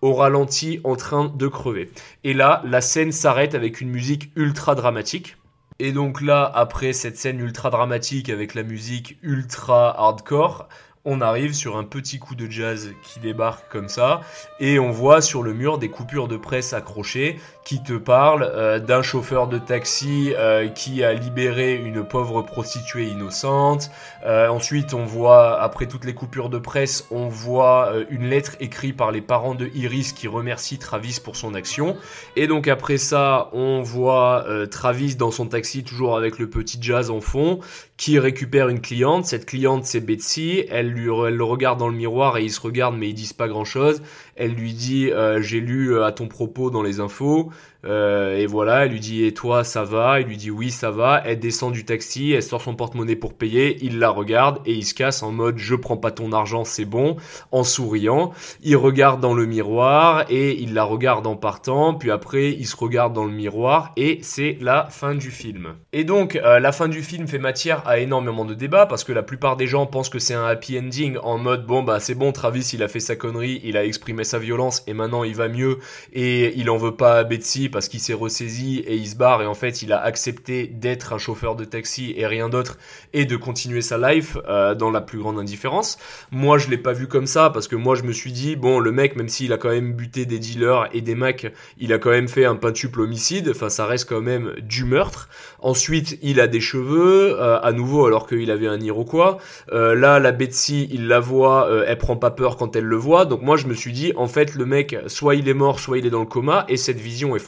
au ralenti en train de crever. Et là, la scène s'arrête avec une musique ultra dramatique. Et donc là, après cette scène ultra dramatique avec la musique ultra hardcore, on arrive sur un petit coup de jazz qui débarque comme ça et on voit sur le mur des coupures de presse accrochées qui te parlent euh, d'un chauffeur de taxi euh, qui a libéré une pauvre prostituée innocente. Euh, ensuite, on voit, après toutes les coupures de presse, on voit une lettre écrite par les parents de Iris qui remercie Travis pour son action. Et donc après ça, on voit Travis dans son taxi, toujours avec le petit jazz en fond, qui récupère une cliente. Cette cliente, c'est Betsy. Elle, lui, elle le regarde dans le miroir et ils se regardent, mais ils disent pas grand-chose. Elle lui dit euh, j'ai lu euh, à ton propos dans les infos euh, et voilà elle lui dit et toi ça va? Il lui dit oui ça va. Elle descend du taxi elle sort son porte-monnaie pour payer il la regarde et il se casse en mode je prends pas ton argent c'est bon en souriant. Il regarde dans le miroir et il la regarde en partant. Puis après il se regarde dans le miroir et c'est la fin du film. Et donc la fin du film fait matière à énormément de débats parce que la plupart des gens pensent que c'est un happy ending en mode bon bah c'est bon Travis il a fait sa connerie il a exprimé sa violence et maintenant il va mieux et il en veut pas à Betsy parce qu'il s'est ressaisi et il se barre et en fait il a accepté d'être un chauffeur de taxi et rien d'autre et de continuer sa life euh, dans la plus grande indifférence. Moi je l'ai pas vu comme ça parce que moi je me suis dit bon le mec même s'il a quand même buté des dealers et des macs, il a quand même fait un pentuple homicide, enfin ça reste quand même du meurtre. Ensuite il a des cheveux euh, à nouveau alors qu'il avait un Iroquois. Euh, là la Betsy il la voit, elle prend pas peur quand elle le voit donc moi je me suis dit en fait le mec soit il est mort soit il est dans le coma et cette vision est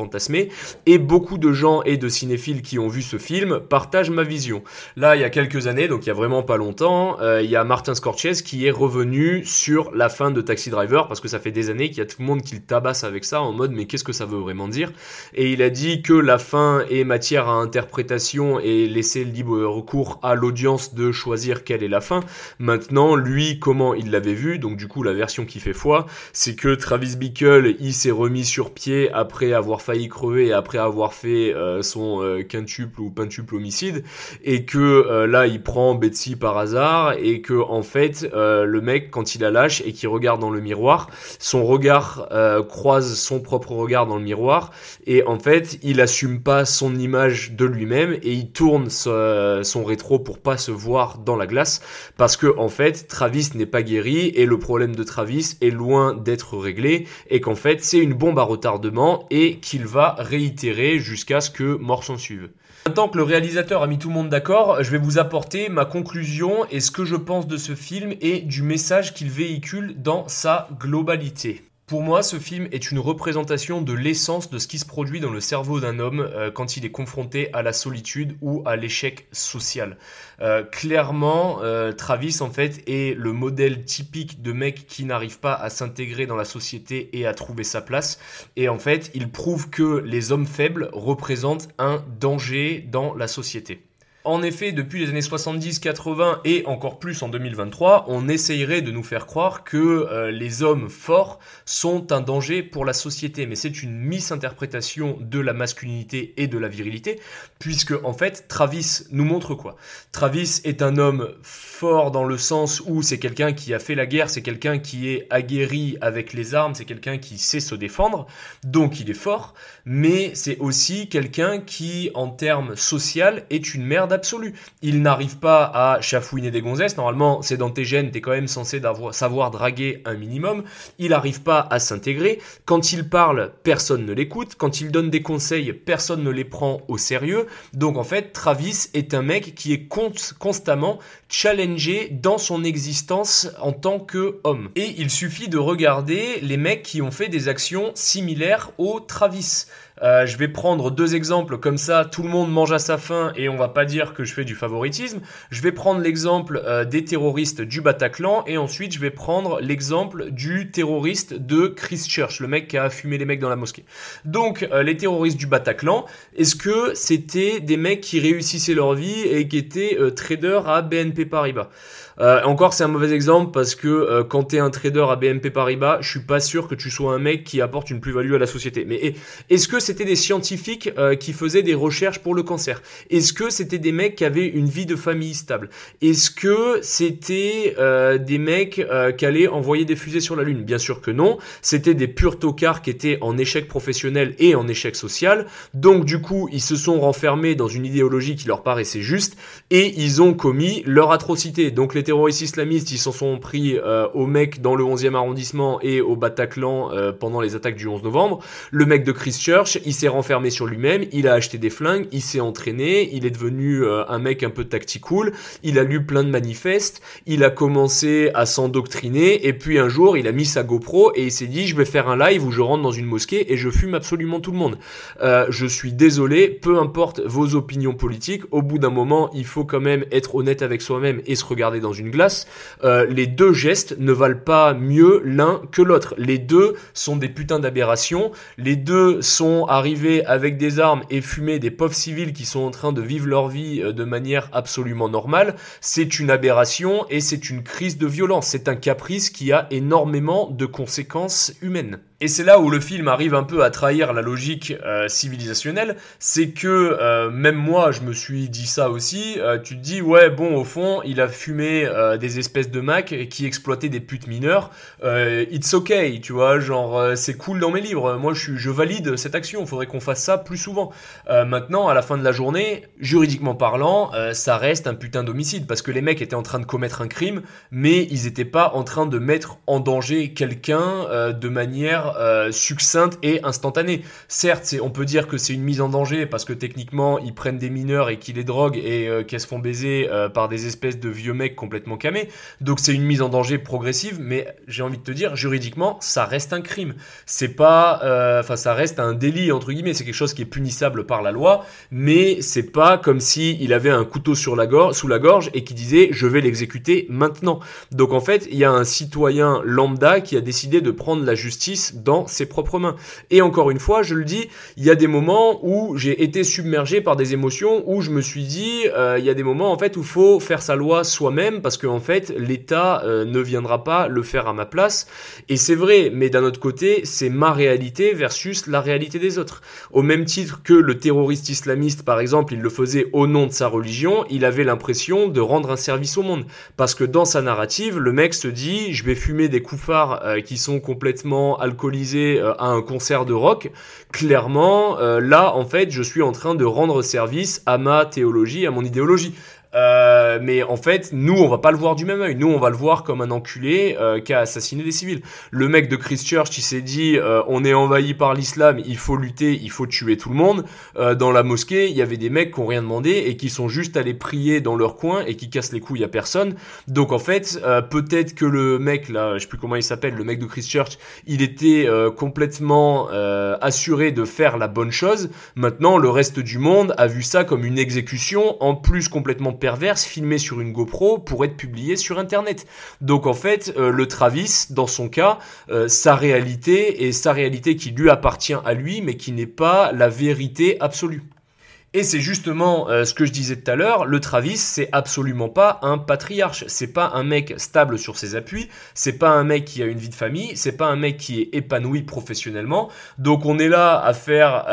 et beaucoup de gens et de cinéphiles qui ont vu ce film partagent ma vision. Là il y a quelques années donc il y a vraiment pas longtemps euh, il y a Martin Scorsese qui est revenu sur la fin de Taxi Driver parce que ça fait des années qu'il y a tout le monde qui le tabasse avec ça en mode mais qu'est-ce que ça veut vraiment dire? Et il a dit que la fin est matière à interprétation et laisser libre recours à l'audience de choisir quelle est la fin. Maintenant lui comment il l'avait vu donc du coup la version qui fait foi c'est que Travis Bickle, il s'est remis sur pied après avoir failli crever et après avoir fait euh, son euh, quintuple ou pentuple homicide, et que là, il prend Betsy par hasard, et que en fait, le mec, quand il la lâche et qu'il regarde dans le miroir, son regard croise son propre regard dans le miroir, et en fait, il assume pas son image de lui-même et il tourne son rétro pour pas se voir dans la glace, parce que en fait, Travis n'est pas guéri et le problème de Travis est loin d'être réglé et qu'en fait c'est une bombe à retardement et qu'il va réitérer jusqu'à ce que mort s'en suive. Maintenant que le réalisateur a mis tout le monde d'accord, je vais vous apporter ma conclusion et ce que je pense de ce film et du message qu'il véhicule dans sa globalité. Pour moi, ce film est une représentation de l'essence de ce qui se produit dans le cerveau d'un homme euh, quand il est confronté à la solitude ou à l'échec social. Euh, clairement, euh, Travis en fait est le modèle typique de mec qui n'arrive pas à s'intégrer dans la société et à trouver sa place. Et en fait, il prouve que les hommes faibles représentent un danger dans la société. En effet, depuis les années 70-80 et encore plus en 2023, on essayerait de nous faire croire que euh, les hommes forts sont un danger pour la société. Mais c'est une misinterprétation de la masculinité et de la virilité, puisque en fait, Travis nous montre quoi? Travis est un homme fort dans le sens où c'est quelqu'un qui a fait la guerre, c'est quelqu'un qui est aguerri avec les armes, c'est quelqu'un qui sait se défendre, donc il est fort, mais c'est aussi quelqu'un qui, en termes social, est une merde absolue. Il n'arrive pas à chafouiner des gonzesses. Normalement, c'est dans tes gènes, t'es quand même censé savoir draguer un minimum. Il n'arrive pas à s'intégrer. Quand il parle, personne ne l'écoute. Quand il donne des conseils, personne ne les prend au sérieux. Donc en fait, Travis est un mec qui est constamment challengé dans son existence en tant que homme. Et il suffit de regarder les mecs qui ont fait des actions similaires au Travis. Euh, je vais prendre deux exemples comme ça, tout le monde mange à sa faim et on va pas dire que je fais du favoritisme. Je vais prendre l'exemple euh, des terroristes du Bataclan et ensuite je vais prendre l'exemple du terroriste de Christchurch, le mec qui a fumé les mecs dans la mosquée. Donc euh, les terroristes du Bataclan, est-ce que c'était des mecs qui réussissaient leur vie et qui étaient traders à BNP Paribas? Euh, encore, c'est un mauvais exemple parce que euh, quand tu es un trader à BNP Paribas, je suis pas sûr que tu sois un mec qui apporte une plus-value à la société. Mais est-ce que c'était des scientifiques euh, qui faisaient des recherches pour le cancer? Est-ce que c'était des mecs qui avaient une vie de famille stable? Est-ce que c'était des mecs qui allaient envoyer des fusées sur la Lune? Bien sûr que non. C'était des purs tocards qui étaient en échec professionnel et en échec social. Donc du coup, ils se sont renfermés dans une idéologie qui leur paraissait juste et ils ont commis leur atrocité. Donc les terroristes islamistes, ils s'en sont pris euh, au mec dans le 11e arrondissement et au Bataclan euh, pendant les attaques du 11 novembre. Le mec de Christchurch, il s'est renfermé sur lui-même, il a acheté des flingues, il s'est entraîné, il est devenu euh, un mec un peu tacticool, il a lu plein de manifestes, il a commencé à s'endoctriner et puis un jour, il a mis sa GoPro et il s'est dit je vais faire un live où je rentre dans une mosquée et je fume absolument tout le monde. je suis désolé, peu importe vos opinions politiques, au bout d'un moment, il faut quand même être honnête avec soi-même et se regarder dans une glace, euh, les deux gestes ne valent pas mieux l'un que l'autre. Les deux sont des putains d'aberrations. Les deux sont arrivés avec des armes et fumés des pauvres civils qui sont en train de vivre leur vie euh, de manière absolument normale. C'est une aberration et c'est une crise de violence. C'est un caprice qui a énormément de conséquences humaines. Et c'est là où le film arrive un peu à trahir la logique euh, civilisationnelle, c'est que même moi je me suis dit ça aussi, tu te dis ouais bon au fond il a fumé des espèces de Mac qui exploitaient des putes mineures, it's okay, tu vois, genre c'est cool dans mes livres, moi je, je valide cette action, faudrait qu'on fasse ça plus souvent. maintenant à la fin de la journée, juridiquement parlant, ça reste un putain d'homicide parce que les mecs étaient en train de commettre un crime, mais ils étaient pas en train de mettre en danger quelqu'un de manière euh, succincte et instantanée. Certes, on peut dire que c'est une mise en danger parce que techniquement ils prennent des mineurs et qu'ils les droguent et euh, qu'elles se font baiser euh, par des espèces de vieux mecs complètement camés. Donc c'est une mise en danger progressive, mais j'ai envie de te dire juridiquement ça reste un crime. C'est pas, enfin ça reste un délit entre guillemets. C'est quelque chose qui est punissable par la loi, mais c'est pas comme si il avait un couteau sur la gorge, sous la gorge et qui disait je vais l'exécuter maintenant. Donc en fait il y a un citoyen lambda qui a décidé de prendre la justice dans ses propres mains. Et encore une fois, je le dis, il y a des moments où j'ai été submergé par des émotions, où je me suis dit, euh, il y a des moments en fait où faut faire sa loi soi-même parce qu'en en fait, l'État euh, ne viendra pas le faire à ma place. Et c'est vrai, mais d'un autre côté, c'est ma réalité versus la réalité des autres. Au même titre que le terroriste islamiste, par exemple, il le faisait au nom de sa religion, il avait l'impression de rendre un service au monde. Parce que dans sa narrative, le mec se dit, je vais fumer des couffards euh, qui sont complètement alcoolisés euh, à un concert de rock. Clairement, là, en fait, je suis en train de rendre service à ma théologie, à mon idéologie. Euh, mais en fait, nous, on va pas le voir du même œil. Nous, on va le voir comme un enculé euh, qui a assassiné des civils. Le mec de Christchurch, il s'est dit, euh, on est envahi par l'islam, il faut lutter, il faut tuer tout le monde. dans la mosquée, il y avait des mecs qui ont rien demandé et qui sont juste allés prier dans leur coin et qui cassent les couilles à personne. Donc en fait, peut-être que le mec là, je sais plus comment il s'appelle, le mec de Christchurch, il était complètement assuré de faire la bonne chose. Maintenant, le reste du monde a vu ça comme une exécution, en plus complètement perverse filmé sur une GoPro pour être publié sur Internet. Donc en fait, euh, le Travis, dans son cas, euh, sa réalité est sa réalité qui lui appartient à lui, mais qui n'est pas la vérité absolue. Et c'est justement euh, ce que je disais tout à l'heure, le Travis, c'est absolument pas un patriarche, c'est pas un mec stable sur ses appuis, c'est pas un mec qui a une vie de famille, c'est pas un mec qui est épanoui professionnellement. Donc on est là à faire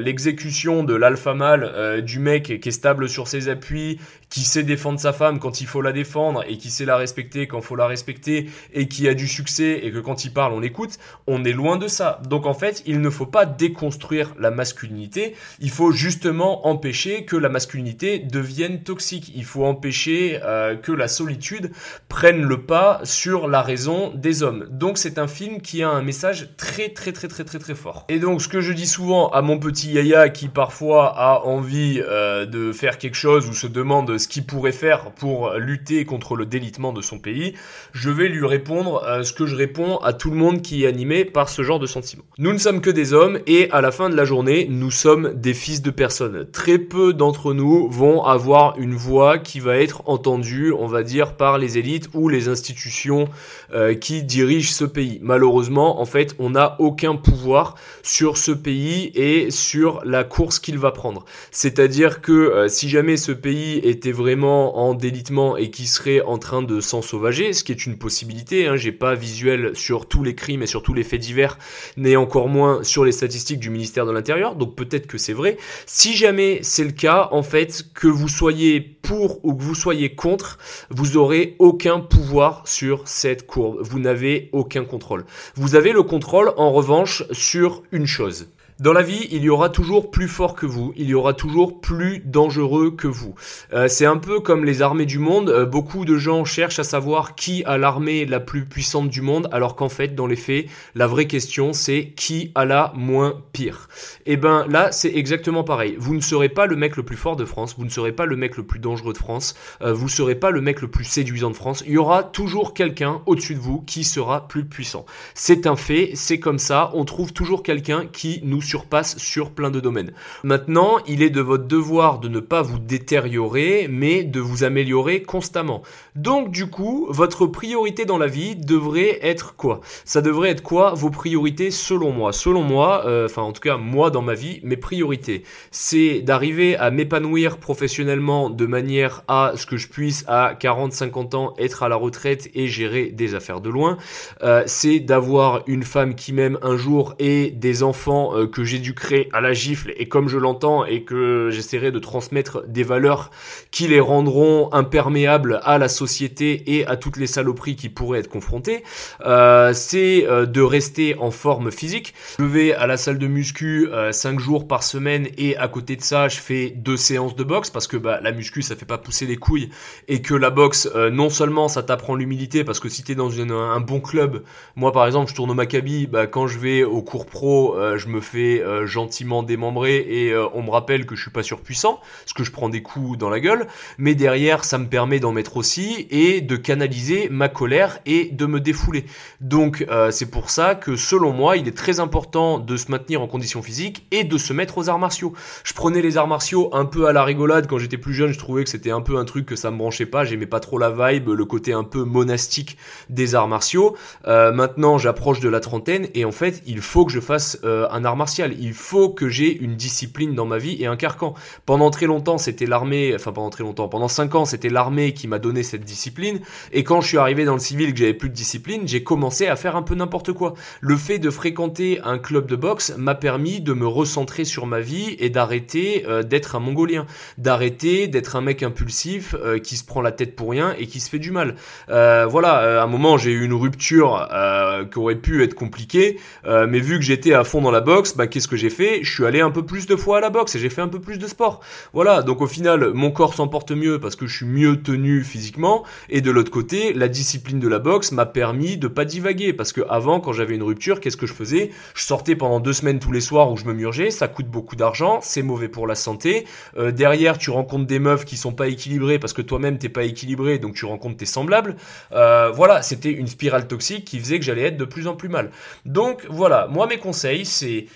l'exécution de l'alpha euh, du mec qui est stable sur ses appuis, qui sait défendre sa femme quand il faut la défendre et qui sait la respecter quand faut la respecter et qui a du succès et que quand il parle on l'écoute. On est loin de ça. Donc en fait, il ne faut pas déconstruire la masculinité, il faut justement empêcher que la masculinité devienne toxique. Il faut empêcher euh, que la solitude prenne le pas sur la raison des hommes. Donc c'est un film qui a un message très très très très très très fort. Et donc ce que je dis souvent à mon petit Yaya qui parfois a envie euh, de faire quelque chose ou se demande ce qu'il pourrait faire pour lutter contre le délitement de son pays, je vais lui répondre euh, ce que je réponds à tout le monde qui est animé par ce genre de sentiment. Nous ne sommes que des hommes et à la fin de la journée, nous sommes des fils de personnes très peu d'entre nous vont avoir une voix qui va être entendue, on va dire, par les élites ou les institutions euh, qui dirigent ce pays. Malheureusement, en fait, on n'a aucun pouvoir sur ce pays et sur la course qu'il va prendre. C'est-à-dire que euh, si jamais ce pays était vraiment en délitement et qui serait en train de s'ensauvager, ce qui est une possibilité, hein, j'ai pas visuel sur tous les crimes et sur tous les faits divers, mais encore moins sur les statistiques du ministère de l'Intérieur, donc peut-être que c'est vrai. Si jamais c'est le cas, en fait, que vous soyez pour ou que vous soyez contre, vous aurez aucun pouvoir sur cette courbe. Vous n'avez aucun contrôle. Vous avez le contrôle, en revanche, sur une chose. Dans la vie, il y aura toujours plus fort que vous, il y aura toujours plus dangereux que vous. Euh, c'est un peu comme les armées du monde, euh, beaucoup de gens cherchent à savoir qui a l'armée la plus puissante du monde, alors qu'en fait, dans les faits, la vraie question c'est qui a la moins pire. Et eh ben là, c'est exactement pareil. Vous ne serez pas le mec le plus fort de France, vous ne serez pas le mec le plus dangereux de France, euh, vous ne serez pas le mec le plus séduisant de France. Il y aura toujours quelqu'un au-dessus de vous qui sera plus puissant. C'est un fait, c'est comme ça, on trouve toujours quelqu'un qui nous surpasse sur plein de domaines. Maintenant, il est de votre devoir de ne pas vous détériorer, mais de vous améliorer constamment. Donc du coup, votre priorité dans la vie devrait être quoi? Ça devrait être quoi vos priorités selon moi? Selon moi, euh, enfin en tout cas moi dans ma vie, mes priorités, c'est d'arriver à m'épanouir professionnellement de manière à ce que je puisse à 40-50 ans être à la retraite et gérer des affaires de loin. Euh, c'est d'avoir une femme qui m'aime un jour et des enfants euh, que créer à la gifle et comme je l'entends et que j'essaierai de transmettre des valeurs qui les rendront imperméables à la société et à toutes les saloperies qui pourraient être confrontées, euh, c'est euh, de rester en forme physique. Je vais à la salle de muscu euh, 5 jours par semaine et à côté de ça, je fais deux séances de boxe parce que bah, la muscu ça fait pas pousser les couilles et que la boxe euh, non seulement ça t'apprend l'humilité parce que si t'es dans un bon club, moi par exemple je tourne au Maccabi, bah, quand je vais au cours pro, je me fais euh, gentiment démembré et euh, on me rappelle que je suis pas surpuissant, parce que je prends des coups dans la gueule, mais derrière ça me permet d'en mettre aussi et de canaliser ma colère et de me défouler. Donc euh, c'est pour ça que selon moi il est très important de se maintenir en condition physique et de se mettre aux arts martiaux. Je prenais les arts martiaux un peu à la rigolade quand j'étais plus jeune, je trouvais que c'était un peu un truc que ça me branchait pas, j'aimais pas trop la vibe, le côté un peu monastique des arts martiaux. maintenant j'approche de la trentaine et en fait il faut que je fasse un art martial. Il faut que j'ai une discipline dans ma vie et un carcan. Pendant très longtemps, c'était l'armée, enfin pendant très longtemps, pendant 5 ans, c'était l'armée qui m'a donné cette discipline. Et quand je suis arrivé dans le civil, que j'avais plus de discipline, j'ai commencé à faire un peu n'importe quoi. Le fait de fréquenter un club de boxe m'a permis de me recentrer sur ma vie et d'arrêter euh, d'être un mongolien, d'arrêter d'être un mec impulsif euh, qui se prend la tête pour rien et qui se fait du mal. Euh, voilà, à un moment j'ai eu une rupture qui aurait pu être compliquée, mais vu que j'étais à fond dans la boxe, bah qu'est-ce que j'ai fait? Je suis allé un peu plus de fois à la boxe et j'ai fait un peu plus de sport. Voilà, donc au final mon corps s'en porte mieux parce que je suis mieux tenu physiquement et de l'autre côté la discipline de la boxe m'a permis de pas divaguer. Parce que avant quand j'avais une rupture qu'est-ce que je faisais? Je sortais pendant deux semaines tous les soirs où je me murgeais, ça coûte beaucoup d'argent, c'est mauvais pour la santé. Euh, derrière, tu rencontres des meufs qui sont pas équilibrées parce que toi-même t'es pas équilibré, donc tu rencontres tes semblables. Euh, voilà, c'était une spirale toxique qui faisait que j'allais être de plus en plus mal. Donc voilà, moi mes conseils, c'est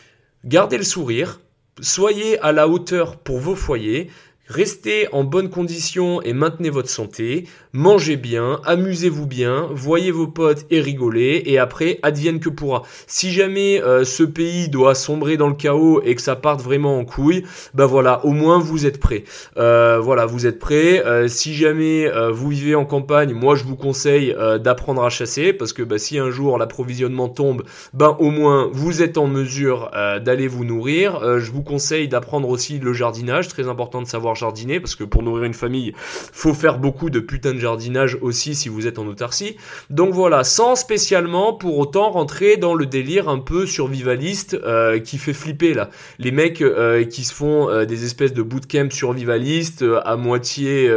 garder le sourire, soyez à la hauteur pour vos foyers, Restez en bonne condition et maintenez votre santé, mangez bien, amusez-vous bien, voyez vos potes et rigolez, et après, advienne que pourra. Si jamais euh, ce pays doit sombrer dans le chaos et que ça parte vraiment en couille, bah voilà, au moins vous êtes prêts. Euh, voilà, vous êtes prêts. Euh, si jamais vous vivez en campagne, moi je vous conseille d'apprendre à chasser, parce que bah, si un jour l'approvisionnement tombe, ben au moins vous êtes en mesure d'aller vous nourrir. je vous conseille d'apprendre aussi le jardinage, très important de savoir jardiner, parce que pour nourrir une famille, faut faire beaucoup de putain de jardinage aussi si vous êtes en autarcie. Donc voilà, sans spécialement pour autant rentrer dans le délire un peu survivaliste euh, qui fait flipper là. Les mecs euh, qui se font euh, des espèces de bootcamp survivalistes à moitié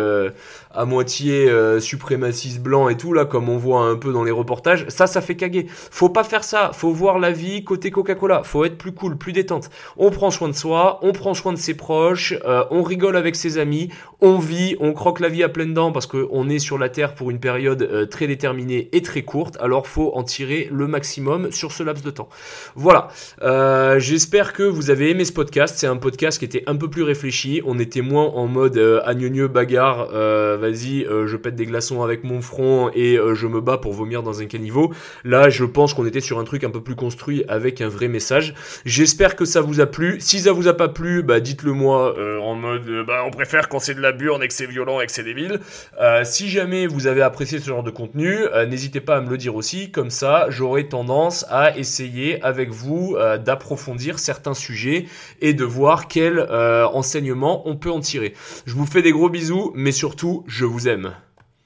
à moitié euh, suprémaciste blanc et tout là comme on voit un peu dans les reportages ça ça fait caguer. Faut pas faire ça. Faut voir la vie côté Coca-Cola. Faut être plus cool plus détente. On prend soin de soi on prend soin de ses proches euh, on rigole avec ses amis on vit on croque la vie à pleines dents parce qu'on est sur la terre pour une période euh, très déterminée et très courte. Alors faut en tirer le maximum sur ce laps de temps. Voilà. J'espère que vous avez aimé ce podcast. C'est un podcast qui était un peu plus réfléchi. On était moins en mode agneux bagarre vas-y, euh, je pète des glaçons avec mon front et euh, je me bats pour vomir dans un caniveau. Là, je pense qu'on était sur un truc un peu plus construit avec un vrai message. J'espère que ça vous a plu. Si ça vous a pas plu, bah dites-le moi euh, en mode bah on préfère quand c'est de la burne et que c'est violent et que c'est débile. si jamais vous avez apprécié ce genre de contenu, n'hésitez pas à me le dire aussi. Comme ça, j'aurai tendance à essayer avec vous d'approfondir certains sujets et de voir quel enseignement on peut en tirer. Je vous fais des gros bisous, mais surtout, je vous aime.